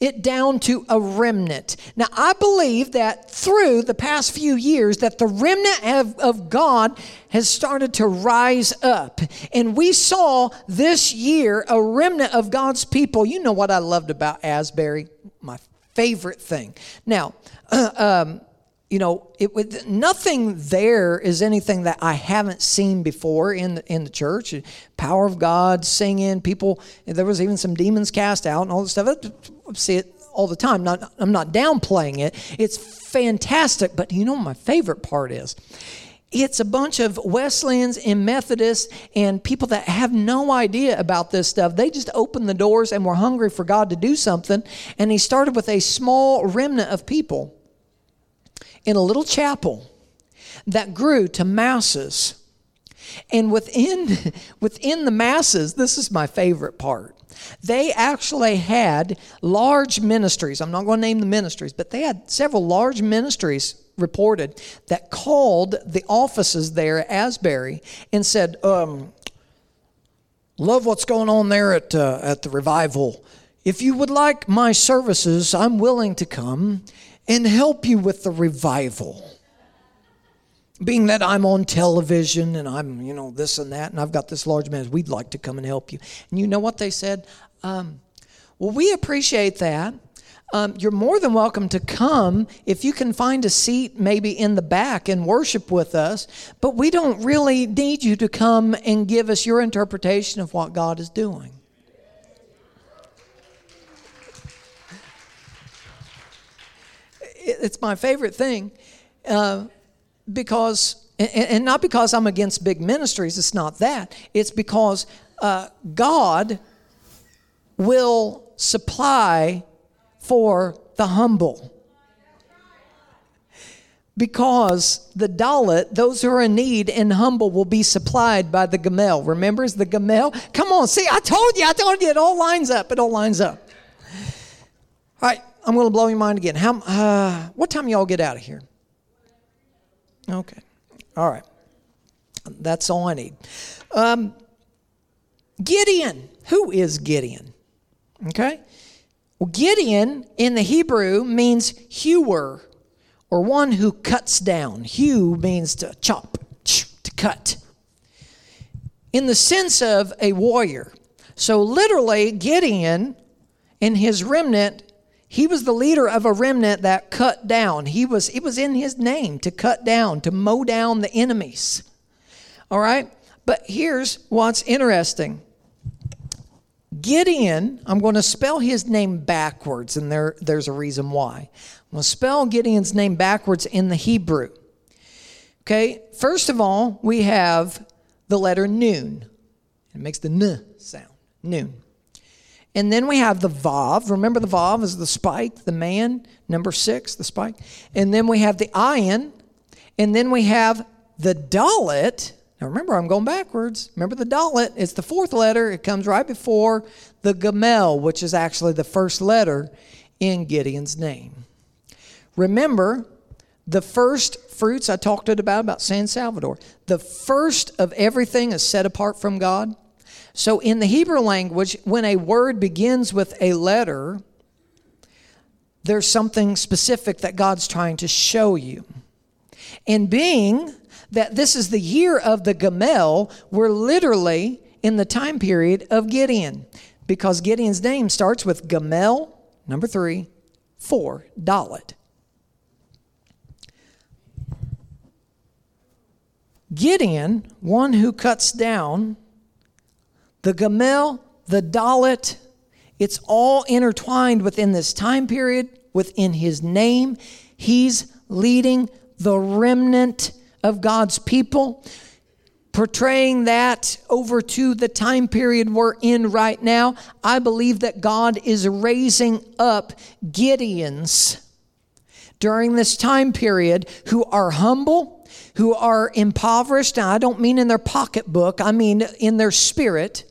it down to a remnant. Now, I believe that through the past few years that the remnant of, of God has started to rise up. And we saw this year a remnant of God's people. You know what I loved about Asbury? My favorite thing. Now, [clears throat] um, you know, it would nothing there is anything that I haven't seen before in the, in the church. Power of God, singing, people. There was even some demons cast out and all this stuff. I see it all the time. Not, I'm not downplaying it. It's fantastic. But you know, my favorite part is. It's a bunch of Wesleyans and Methodists and people that have no idea about this stuff. They just opened the doors and were hungry for God to do something. And He started with a small remnant of people in a little chapel that grew to masses. And within, [laughs] within the masses, this is my favorite part. They actually had large ministries. I'm not going to name the ministries, but they had several large ministries reported that called the offices there at Asbury and said, um, Love what's going on there at, uh, at the revival. If you would like my services, I'm willing to come and help you with the revival. Being that I'm on television and I'm, you know, this and that, and I've got this large man, we'd like to come and help you. And you know what they said? Um, well, we appreciate that. Um, you're more than welcome to come if you can find a seat maybe in the back and worship with us, but we don't really need you to come and give us your interpretation of what God is doing. It's my favorite thing uh, because, and, not because I'm against big ministries, it's not that. It's because uh, God will supply for the humble. Because the Dalet, those who are in need and humble, will be supplied by the gamel. Remember, is the gamel? Come on, see, I told you, I told you, it all lines up. It all lines up. All right, I'm going to blow your mind again. How? Uh, what time y'all get out of here? Okay. All right. That's all I need. Um, Gideon. Who is Gideon? Okay. Well, Gideon in the Hebrew means hewer or one who cuts down. Hew means to chop, to cut. In the sense of a warrior. So, literally, Gideon and his remnant he was the leader of a remnant that cut down. He was, it was in his name to cut down, to mow down the enemies. All right? But here's what's interesting. Gideon, I'm going to spell his name backwards, and there, there's a reason why. I'm going to spell Gideon's name backwards in the Hebrew. Okay, first of all, we have the letter noon. It makes the n sound, noon. And then we have the Vav. Remember the Vav is the spike, the man, number six, the spike. And then we have the Ayin. And then we have the Dalet. Now remember, I'm going backwards. Remember the Dalet, it's the fourth letter. It comes right before the Gamel, which is actually the first letter in Gideon's name. Remember, the first fruits I talked about, about San Salvador, the first of everything is set apart from God. So, in the Hebrew language, when a word begins with a letter, there's something specific that God's trying to show you. And being that this is the year of the Gamel, we're literally in the time period of Gideon because Gideon's name starts with Gamel, number three, four, Dalet. Gideon, one who cuts down the Gamel, the Dalet, it's all intertwined within this time period, within his name. He's leading the remnant of God's people, portraying that over to the time period we're in right now. I believe that God is raising up Gideons during this time period who are humble, who are impoverished. Now, I don't mean in their pocketbook, I mean in their spirit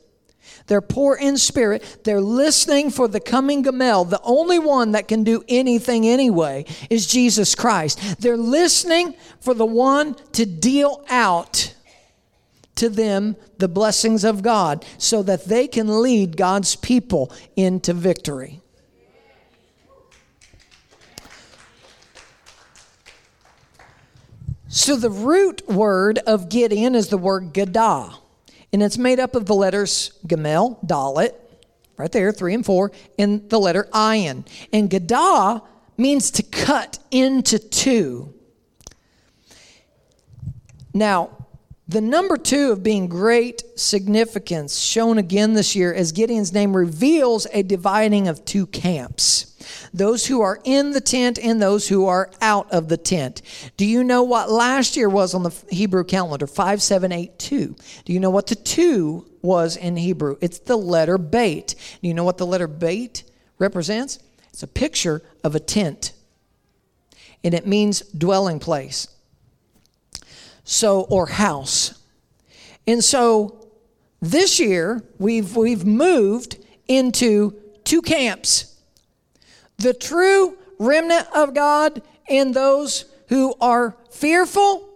they're poor in spirit. They're listening for the coming Gamel. The only one that can do anything anyway is Jesus Christ. They're listening for the one to deal out to them the blessings of God so that they can lead God's people into victory. So the root word of Gideon is the word Gadah and it's made up of the letters Gamel, Dalet, right there, three and four, and the letter Ayin. And Gadah means to cut into two. Now, the number two of being great significance shown again this year as Gideon's name reveals a dividing of two camps those who are in the tent and those who are out of the tent. Do you know what last year was on the Hebrew calendar? 5782. Do you know what the two was in Hebrew? It's the letter Beit. Do you know what the letter Beit represents? It's a picture of a tent, and it means dwelling place. So, or house. And so this year we've we've moved into two camps the true remnant of God and those who are fearful,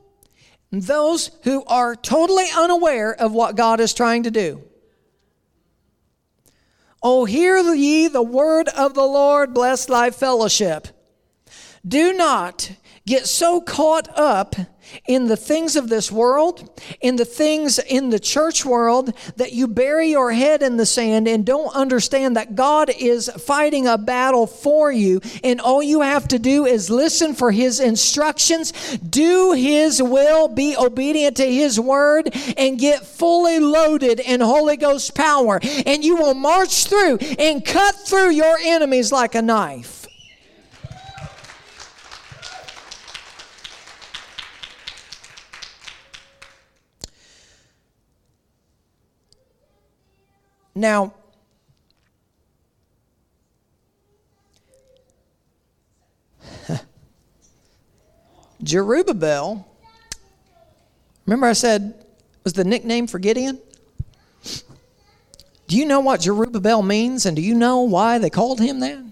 those who are totally unaware of what God is trying to do. Oh, hear ye the word of the Lord, bless thy fellowship. Do not get so caught up in the things of this world, in the things in the church world, that you bury your head in the sand and don't understand that God is fighting a battle for you. And all you have to do is listen for His instructions, do His will, be obedient to His word, and get fully loaded in Holy Ghost power. And you will march through and cut through your enemies like a knife. Now, [laughs] Jerubbaal, remember I said was the nickname for Gideon? Do you know what Jerubbaal means and do you know why they called him that?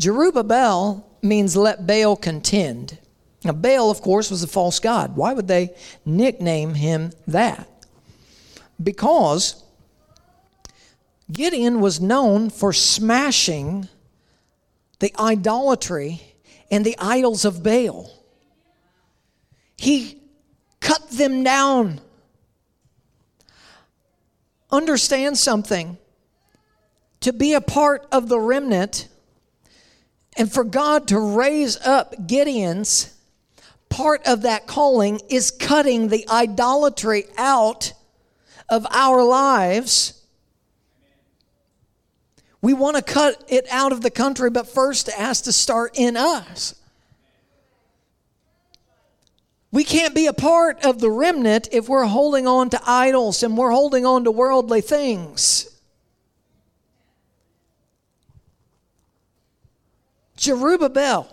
Jerubbaal means let Baal contend. Now, Baal, of course, was a false god. Why would they nickname him that? Because Gideon was known for smashing the idolatry and the idols of Baal. He cut them down. Understand something. To be a part of the remnant and for God to raise up Gideons, part of that calling is cutting the idolatry out of our lives we want to cut it out of the country, but first it has to start in us. We can't be a part of the remnant if we're holding on to idols and we're holding on to worldly things. Jerubbaal,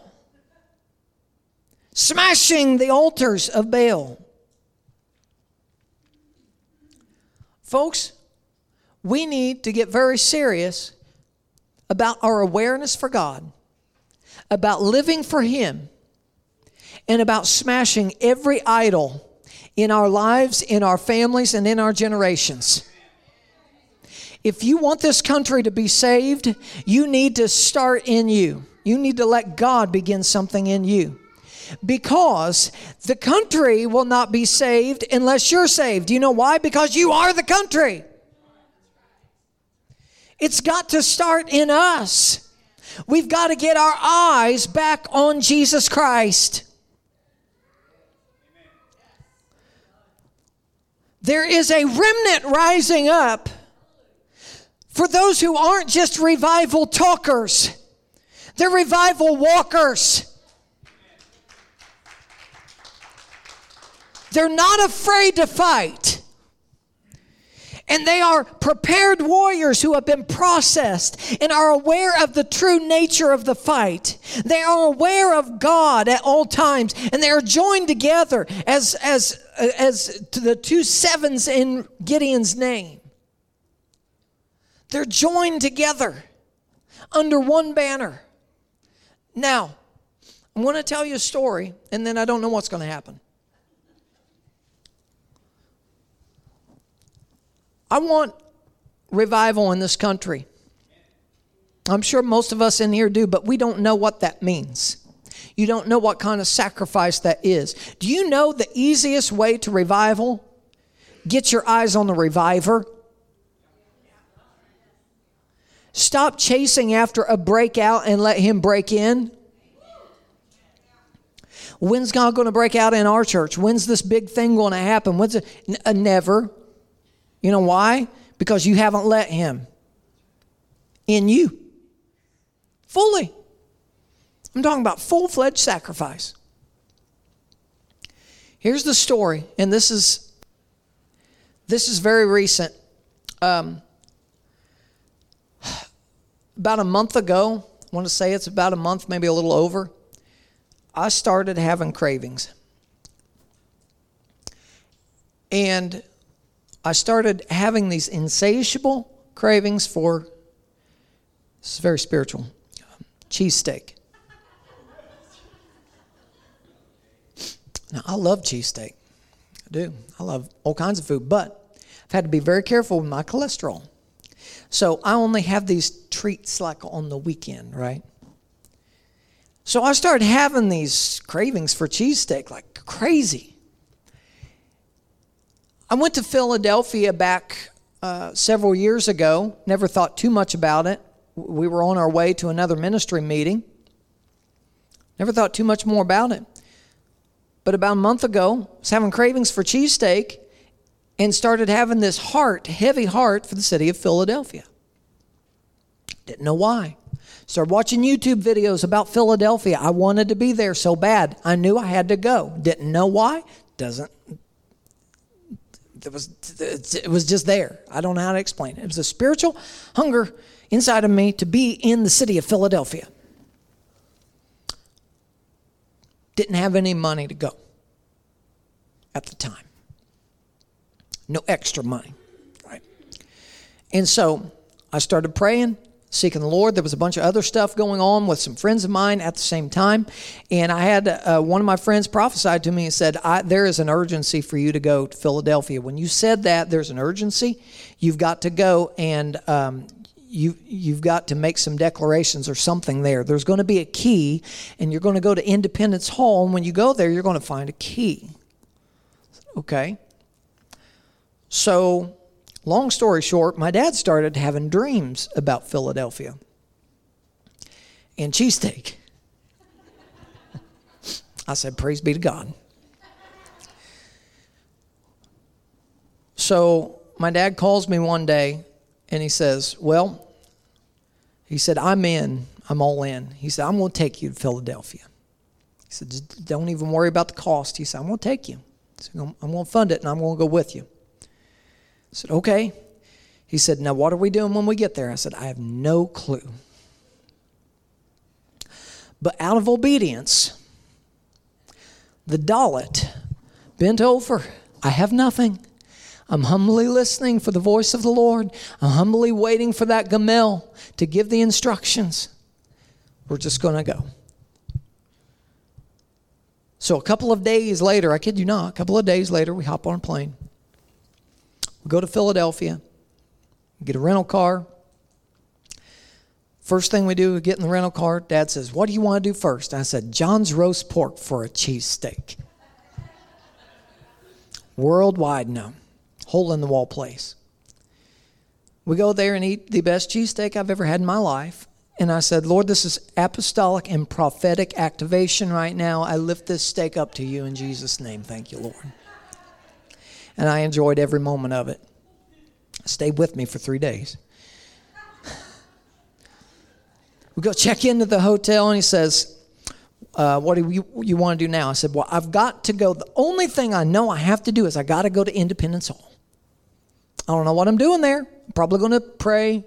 smashing the altars of Baal. Folks, we need to get very serious about our awareness for God, about living for Him, and about smashing every idol in our lives, in our families, and in our generations. If you want this country to be saved, you need to start in you. You need to let God begin something in you. Because the country will not be saved unless you're saved. You know why? Because you are the country. It's got to start in us. We've got to get our eyes back on Jesus Christ. There is a remnant rising up for those who aren't just revival talkers, they're revival walkers. They're not afraid to fight. And they are prepared warriors who have been processed and are aware of the true nature of the fight. They are aware of God at all times, and they are joined together as, as, uh, as the two sevens in Gideon's name. They're joined together under one banner. Now, I'm going to tell you a story, and then I don't know what's going to happen. I want revival in this country. I'm sure most of us in here do, but we don't know what that means. You don't know what kind of sacrifice that is. Do you know the easiest way to revival? Get your eyes on the reviver. Stop chasing after a breakout and let him break in. When's God going to break out in our church? When's this big thing going to happen? When's it? N- uh, never. You know why? Because you haven't let Him in you fully. I'm talking about full fledged sacrifice. Here's the story, and this is this is very recent. Um, about a month ago, I want to say it's about a month, maybe a little over. I started having cravings, and I started having these insatiable cravings for, this is very spiritual, cheesesteak. Now, I love cheesesteak. I do. I love all kinds of food, but I've had to be very careful with my cholesterol. So I only have these treats like on the weekend, right? So I started having these cravings for cheesesteak like crazy. I went to Philadelphia back uh, several years ago, never thought too much about it. We were on our way to another ministry meeting. Never thought too much more about it. But about a month ago, I was having cravings for cheesesteak and started having this heart, heavy heart for the city of Philadelphia. Didn't know why. Started watching YouTube videos about Philadelphia. I wanted to be there so bad. I knew I had to go. Didn't know why. Doesn't it was it was just there. I don't know how to explain it. It was a spiritual hunger inside of me to be in the city of Philadelphia. Didn't have any money to go at the time. No extra money, right? And so I started praying seeking the Lord. There was a bunch of other stuff going on with some friends of mine at the same time. And I had uh, one of my friends prophesied to me and said, There is an urgency for you to go to Philadelphia. When you said that, there's an urgency. You've got to go and um, you, you've got to make some declarations or something there. There's going to be a key, and you're going to go to Independence Hall. And when you go there, you're going to find a key. Okay? So Long story short, my dad started having dreams about Philadelphia and cheesesteak. I said, Praise be to God. So my dad calls me one day and he says, Well, he said, I'm in. I'm all in. He said, I'm going to take you to Philadelphia. He said, Don't even worry about the cost. He said, I'm going to take you. Said, I'm going to fund it and I'm going to go with you. I said, Okay. He said, Now what are we doing when we get there? I said, I have no clue. But out of obedience, the Dalet bent over. I have nothing. I'm humbly listening for the voice of the Lord. I'm humbly waiting for that Gamel to give the instructions. We're just going to go. So a couple of days later, I kid you not, a couple of days later, we hop on a plane. We go to Philadelphia, get a rental car. First thing we do, we get in the rental car. Dad says, What do you want to do first? I said, John's roast pork for a cheesesteak. Worldwide known. Hole in the wall place. We go there and eat the best cheesesteak I've ever had in my life. And I said, Lord, this is apostolic and prophetic activation right now. I lift this steak up to you in Jesus' name. Thank you, Lord and I enjoyed every moment of it. Stayed with me for three days. [laughs] We go check into the hotel, and he says, uh, what do you, you want to do now? I said, Well, I've got to go. The only thing I know I have to do is I got to go to Independence Hall. I don't know what I'm doing there. I'm probably going to pray a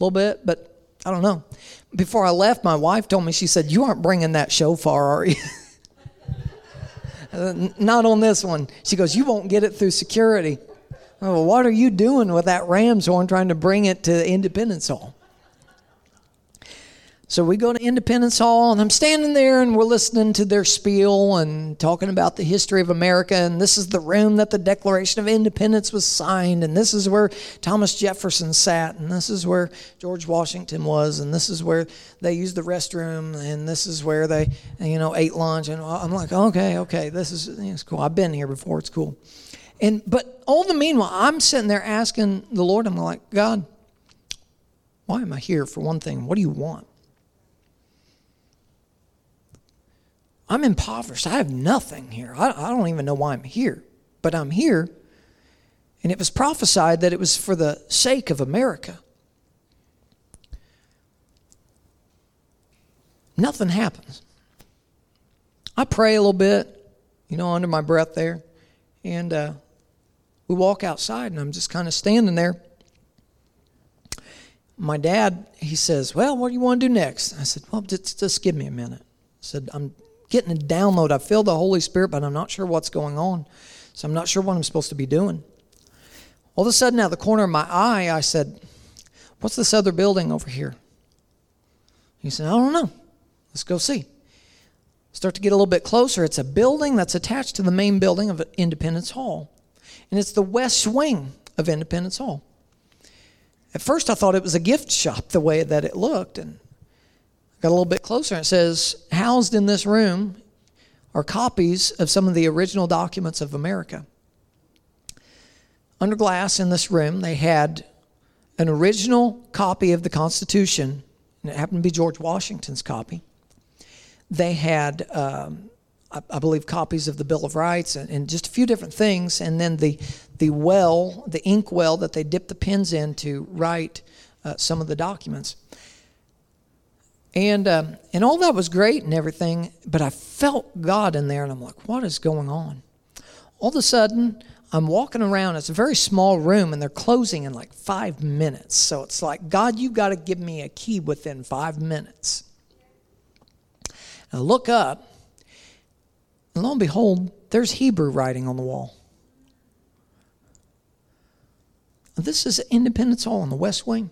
little bit, but I don't know. Before I left, my wife told me, she said, You aren't bringing that shofar, are you? [laughs] Uh, not on this one. She goes, You won't get it through security. Oh, what are you doing with that ram's horn trying to bring it to Independence Hall? So we go to Independence Hall, and I'm standing there, and we're listening to their spiel and talking about the history of America. And this is the room that the Declaration of Independence was signed, and this is where Thomas Jefferson sat, and this is where George Washington was, and this is where they used the restroom, and this is where they, you know, ate lunch. And I'm like, okay, okay, this is it's cool. I've been here before. It's cool. And but all the meanwhile, I'm sitting there asking the Lord. I'm like, God, why am I here? For one thing, what do you want? I'm impoverished. I have nothing here. I, I don't even know why I'm here, but I'm here. And it was prophesied that it was for the sake of America. Nothing happens. I pray a little bit, you know, under my breath there. And uh, we walk outside, and I'm just kind of standing there. My dad, he says, Well, what do you want to do next? I said, Well, just, just give me a minute. I said, I'm getting a download. I feel the Holy Spirit, but I'm not sure what's going on. So I'm not sure what I'm supposed to be doing. All of a sudden, out of the corner of my eye, I said, What's this other building over here? He said, I don't know. Let's go see. Start to get a little bit closer. It's a building that's attached to the main building of Independence Hall. And it's the west wing of Independence Hall. At first, I thought it was a gift shop the way that it looked. And Got a little bit closer, and it says, Housed in this room are copies of some of the original documents of America. Under glass in this room, they had an original copy of the Constitution, and it happened to be George Washington's copy. They had, um, I, I, believe, copies of the Bill of Rights and, and, just a few different things, and then the, the well, the ink well that they dipped the pens in to write uh, some of the documents. And, um, and all that was great and everything, but I felt God in there, and I'm like, what is going on? All of a sudden, I'm walking around. It's a very small room, and they're closing in like five minutes. So it's like, God, you've got to give me a key within five minutes. And I look up, and lo and behold, there's Hebrew writing on the wall. This is Independence Hall in the West Wing.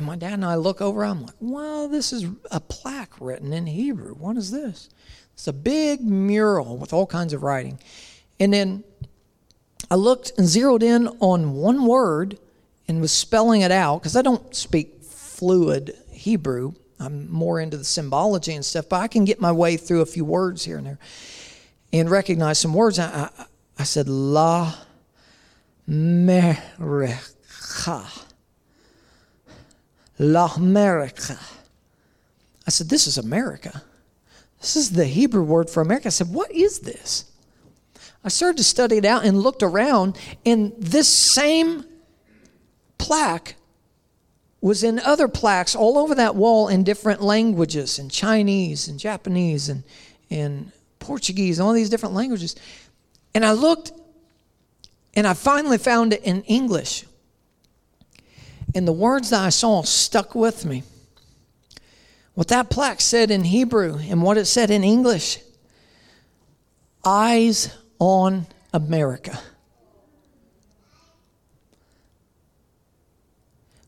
And my dad and I look over, I'm like, wow, this is a plaque written in Hebrew. What is this? It's a big mural with all kinds of writing. And then I looked and zeroed in on one word and was spelling it out because I don't speak fluid Hebrew. I'm more into the symbology and stuff, but I can get my way through a few words here and there and recognize some words. I, I, I said, La Merecha. La America. I said, This is America. This is the Hebrew word for America. I said, What is this? I started to study it out and looked around, and this same plaque was in other plaques all over that wall in different languages, in Chinese and Japanese and, and Portuguese, all these different languages. And I looked, and I finally found it in English. And the words that I saw stuck with me. What that plaque said in Hebrew and what it said in English Eyes on America.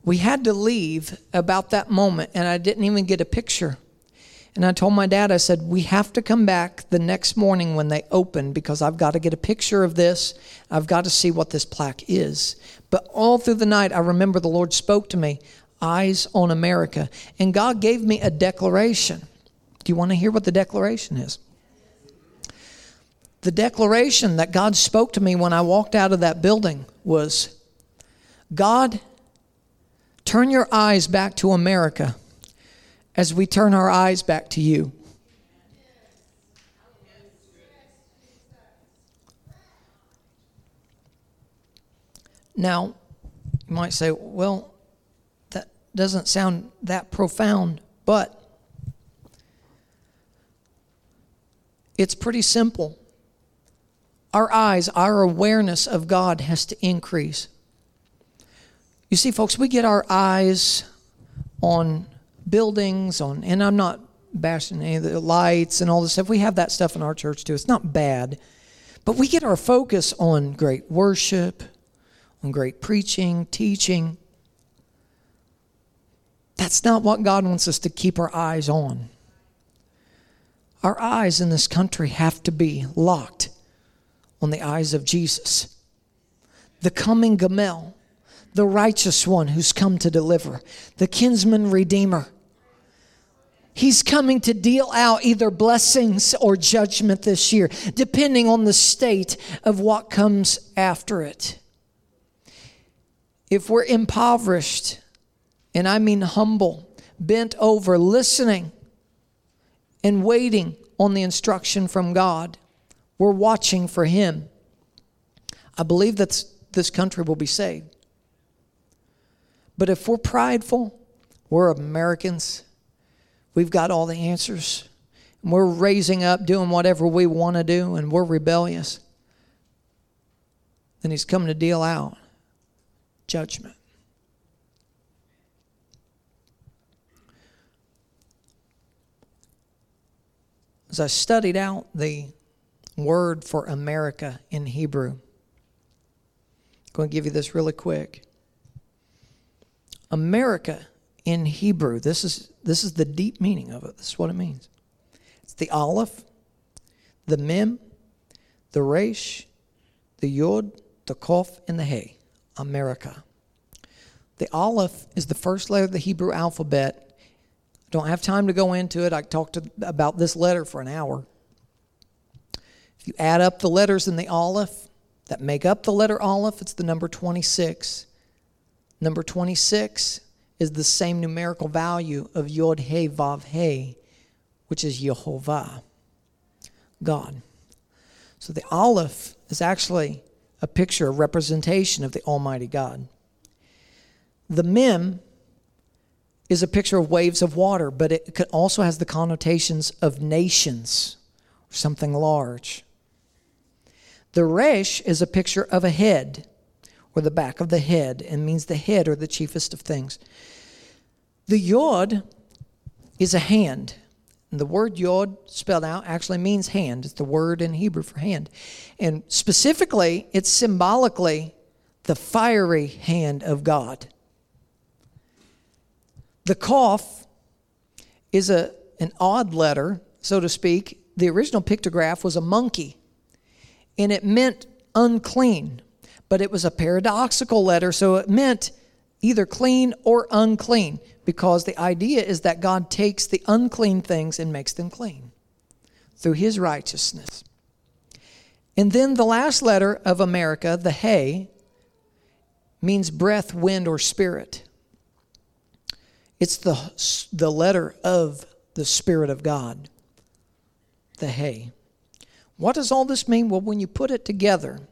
We had to leave about that moment, and I didn't even get a picture. And I told my dad, I said, we have to come back the next morning when they open because I've got to get a picture of this. I've got to see what this plaque is. But all through the night, I remember the Lord spoke to me, eyes on America. And God gave me a declaration. Do you want to hear what the declaration is? The declaration that God spoke to me when I walked out of that building was God, turn your eyes back to America as we turn our eyes back to you. Now, you might say, well, that doesn't sound that profound, but It's pretty simple. Our eyes, our awareness of God has to increase. You see, folks, we get our eyes on buildings, on, and I'm not bashing any of the lights and all this stuff. We have that stuff in our church too. It's not bad. But we get our focus on great worship, on great preaching, teaching. That's not what God wants us to keep our eyes on. Our eyes in this country have to be locked on the eyes of Jesus, the coming Gamel, the righteous one who's come to deliver, the kinsman redeemer. He's coming to deal out either blessings or judgment this year, depending on the state of what comes after it. If we're impoverished, and I mean humble, bent over, listening and waiting on the instruction from God, we're watching for Him. I believe that this country will be saved. But if we're prideful, we're Americans, we've got all the answers, and we're raising up, doing whatever we want to do, and we're rebellious, then He's coming to deal out judgment. As I studied out the word for America in Hebrew, I'm going to give you this really quick. America in Hebrew, this is, this is the deep meaning of it. This is what it means. It's the Aleph, the Mem, the Resh, the Yod, the Kof, and the Hey. America. The Aleph is the first letter of the Hebrew alphabet. Don't have time to go into it. I talked to, about this letter for an hour. If you add up the letters in the Aleph that make up the letter Aleph, it's the number 26. Number 26 is the same numerical value of Yod He Vav He, which is Jehovah, God. So the Aleph is actually a picture, a representation of the Almighty God. The Mem is a picture of waves of water, but it also has the connotations of nations, something large. The Resh is a picture of a head, or the back of the head, and means the head or the chiefest of things. The Yod is a hand. And the word Yod spelled out actually means hand. It's the word in Hebrew for hand. And specifically, it's symbolically the fiery hand of God. The Kof is a, an odd letter, so to speak. The original pictograph was a monkey, and it meant unclean, but it was a paradoxical letter, so it meant either clean or unclean because the idea is that God takes the unclean things and makes them clean through his righteousness. And then the last letter of America, the Hay, means breath, wind, or spirit. It's the, the letter of the Spirit of God, the Hay. What does all this mean? Well, when you put it together,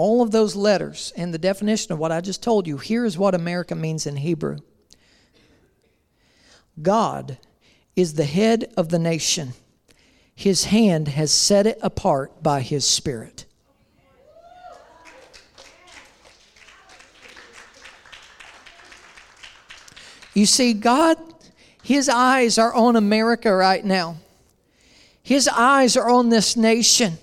all of those letters and the definition of what I just told you, here is what America means in Hebrew God is the head of the nation. His hand has set it apart by His Spirit. You see, God, His eyes are on America right now. His eyes are on this nation.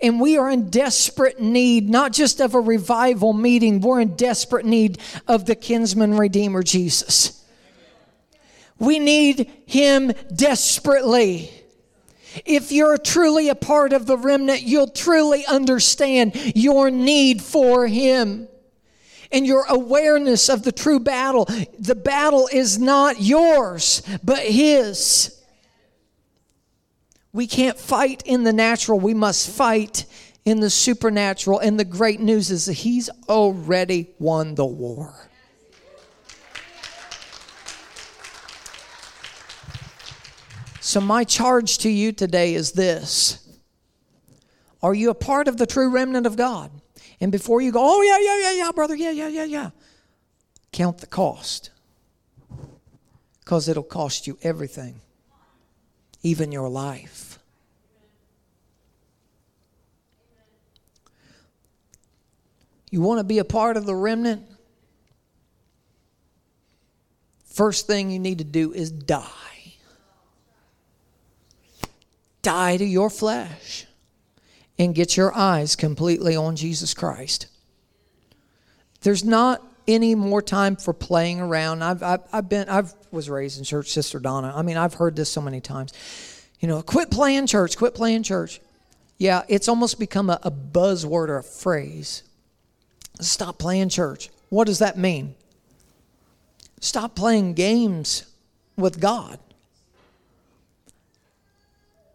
And we are in desperate need, not just of a revival meeting, we're in desperate need of the kinsman redeemer Jesus. We need him desperately. If you're truly a part of the remnant, you'll truly understand your need for him and your awareness of the true battle. The battle is not yours, but his. We can't fight in the natural, we must fight in the supernatural. And the great news is that he's already won the war. So, my charge to you today is this Are you a part of the true remnant of God? And before you go, oh, yeah, yeah, yeah, yeah, brother, yeah, yeah, yeah, yeah, count the cost. Because it'll cost you everything, even your life. You want to be a part of the remnant? First thing you need to do is die. Die to your flesh and get your eyes completely on Jesus Christ. There's not any more time for playing around. I've, I've, I've been, I've was raised in church, Sister Donna. I mean, I've heard this so many times. You know, quit playing church, quit playing church. Yeah, it's almost become a, a buzzword or a phrase. Stop playing church. What does that mean? Stop playing games with God.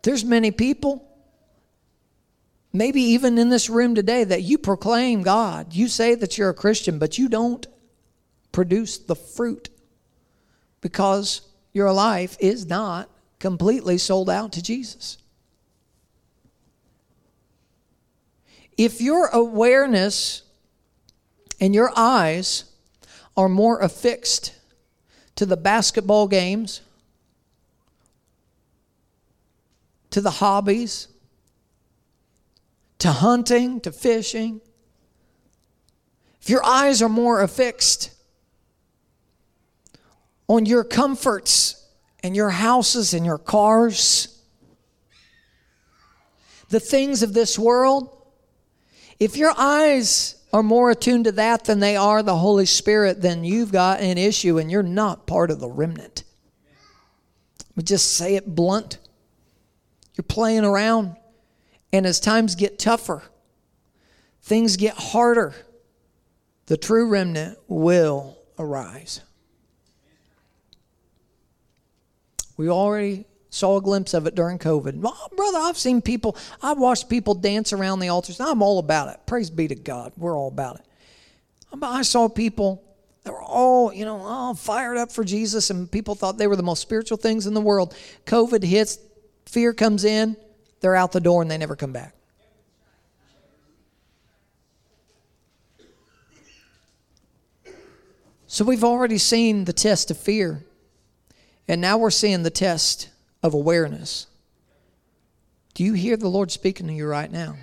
There's many people, maybe even in this room today, that you proclaim God. You say that you're a Christian, but you don't produce the fruit because your life is not completely sold out to Jesus. If your awareness and your eyes are more affixed to the basketball games, to the hobbies, to hunting, to fishing, if your eyes are more affixed on your comforts and your houses and your cars, the things of this world, if your eyes are more attuned to that than they are the Holy Spirit, then you've got an issue and you're not part of the remnant. We just say it blunt. You're playing around. And as times get tougher, things get harder, the true remnant will arise. We already saw a glimpse of it during COVID. Oh, brother, I've seen people, I've watched people dance around the altars. I'm all about it. Praise be to God. We're all about it. I saw people that were all, you know, all fired up for Jesus, and people thought they were the most spiritual things in the world. COVID hits, fear comes in, they're out the door, and they never come back. So we've already seen the test of fear, and now we're seeing the test of awareness. Do you hear the Lord speaking to you right now?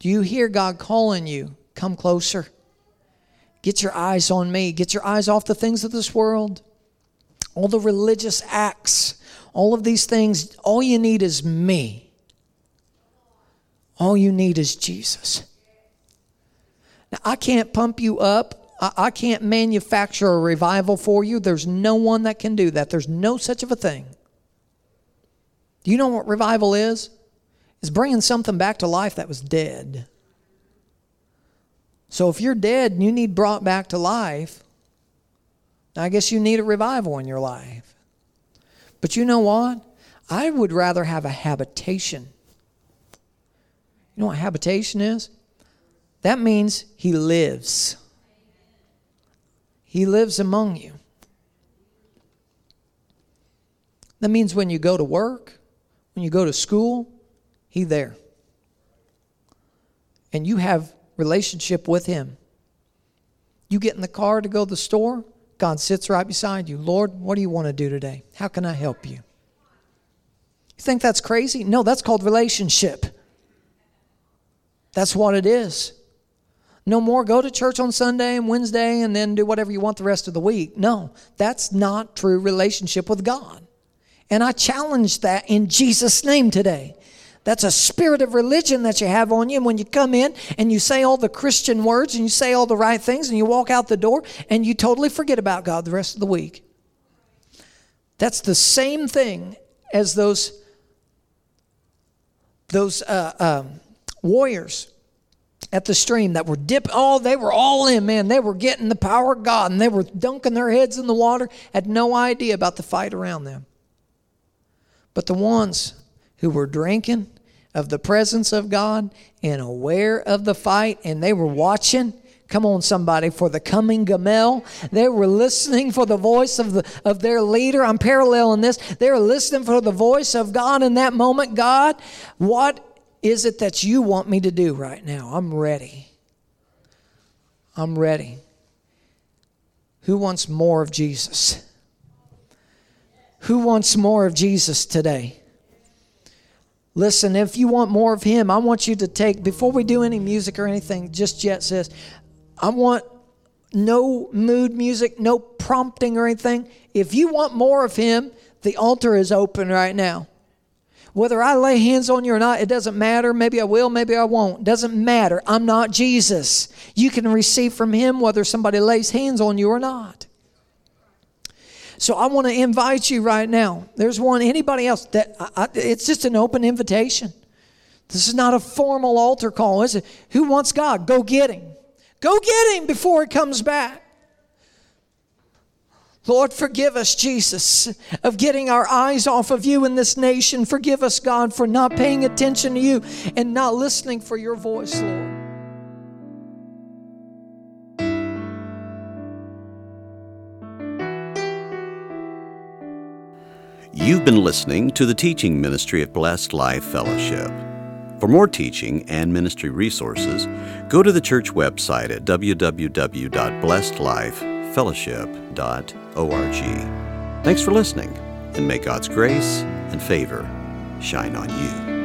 Do you hear God calling you? Come closer. Get your eyes on me. Get your eyes off the things of this world. All the religious acts, all of these things, all you need is me. All you need is Jesus. Now, I can't pump you up. I, can't manufacture a revival for you. There's no one that can do that. There's no such of a thing. Do you know what revival is? It's bringing something back to life that was dead. So if you're dead and you need brought back to life, I guess you need a revival in your life. But you know what? I would rather have a habitation. You know what habitation is? That means he lives. He lives among you. That means when you go to work, when you go to school, He there. And you have relationship with Him. You get in the car to go to the store, God sits right beside you. Lord, what do you want to do today? How can I help you? You think that's crazy? No, that's called relationship. That's what it is. No more go to church on Sunday and Wednesday and then do whatever you want the rest of the week. No, that's not true relationship with God. And I challenge that in Jesus' name today. That's a spirit of religion that you have on you. And when you come in and you say all the Christian words and you say all the right things and you walk out the door and you totally forget about God the rest of the week. That's the same thing as those, those uh, um, warriors at the stream that were dip oh they were all in man they were getting the power of god and they were dunking their heads in the water had no idea about the fight around them but the ones who were drinking of the presence of God and aware of the fight, and they were watching. Come on, somebody, for the coming Gamel. They were listening for the voice of, the, of their leader. I'm paralleling this. They were listening for the voice of God in that moment. God, what is it that you want me to do right now? I'm ready. I'm ready. Who wants more of Jesus? Who wants more of Jesus today? Listen, if you want more of Him, I want you to take, before we do any music or anything just yet, says, I want no mood music, no prompting or anything. If you want more of Him, the altar is open right now. Whether I lay hands on you or not, it doesn't matter. Maybe I will, maybe I won't. Doesn't matter. I'm not Jesus. You can receive from Him whether somebody lays hands on you or not. So I want to invite you right now. There's one, anybody else that I, I, it's just an open invitation. This is not a formal altar call, is it? Who wants God? Go get him. Go get him before he comes back. Lord, forgive us, Jesus, of getting our eyes off of you in this nation. Forgive us, God, for not paying attention to you and not listening for your voice, Lord. You've been listening to the teaching ministry of Blessed Life Fellowship. For more teaching and ministry resources, go to the church website at www.blessedlifefellowship.org. Thanks for listening, and may God's grace and favor shine on you.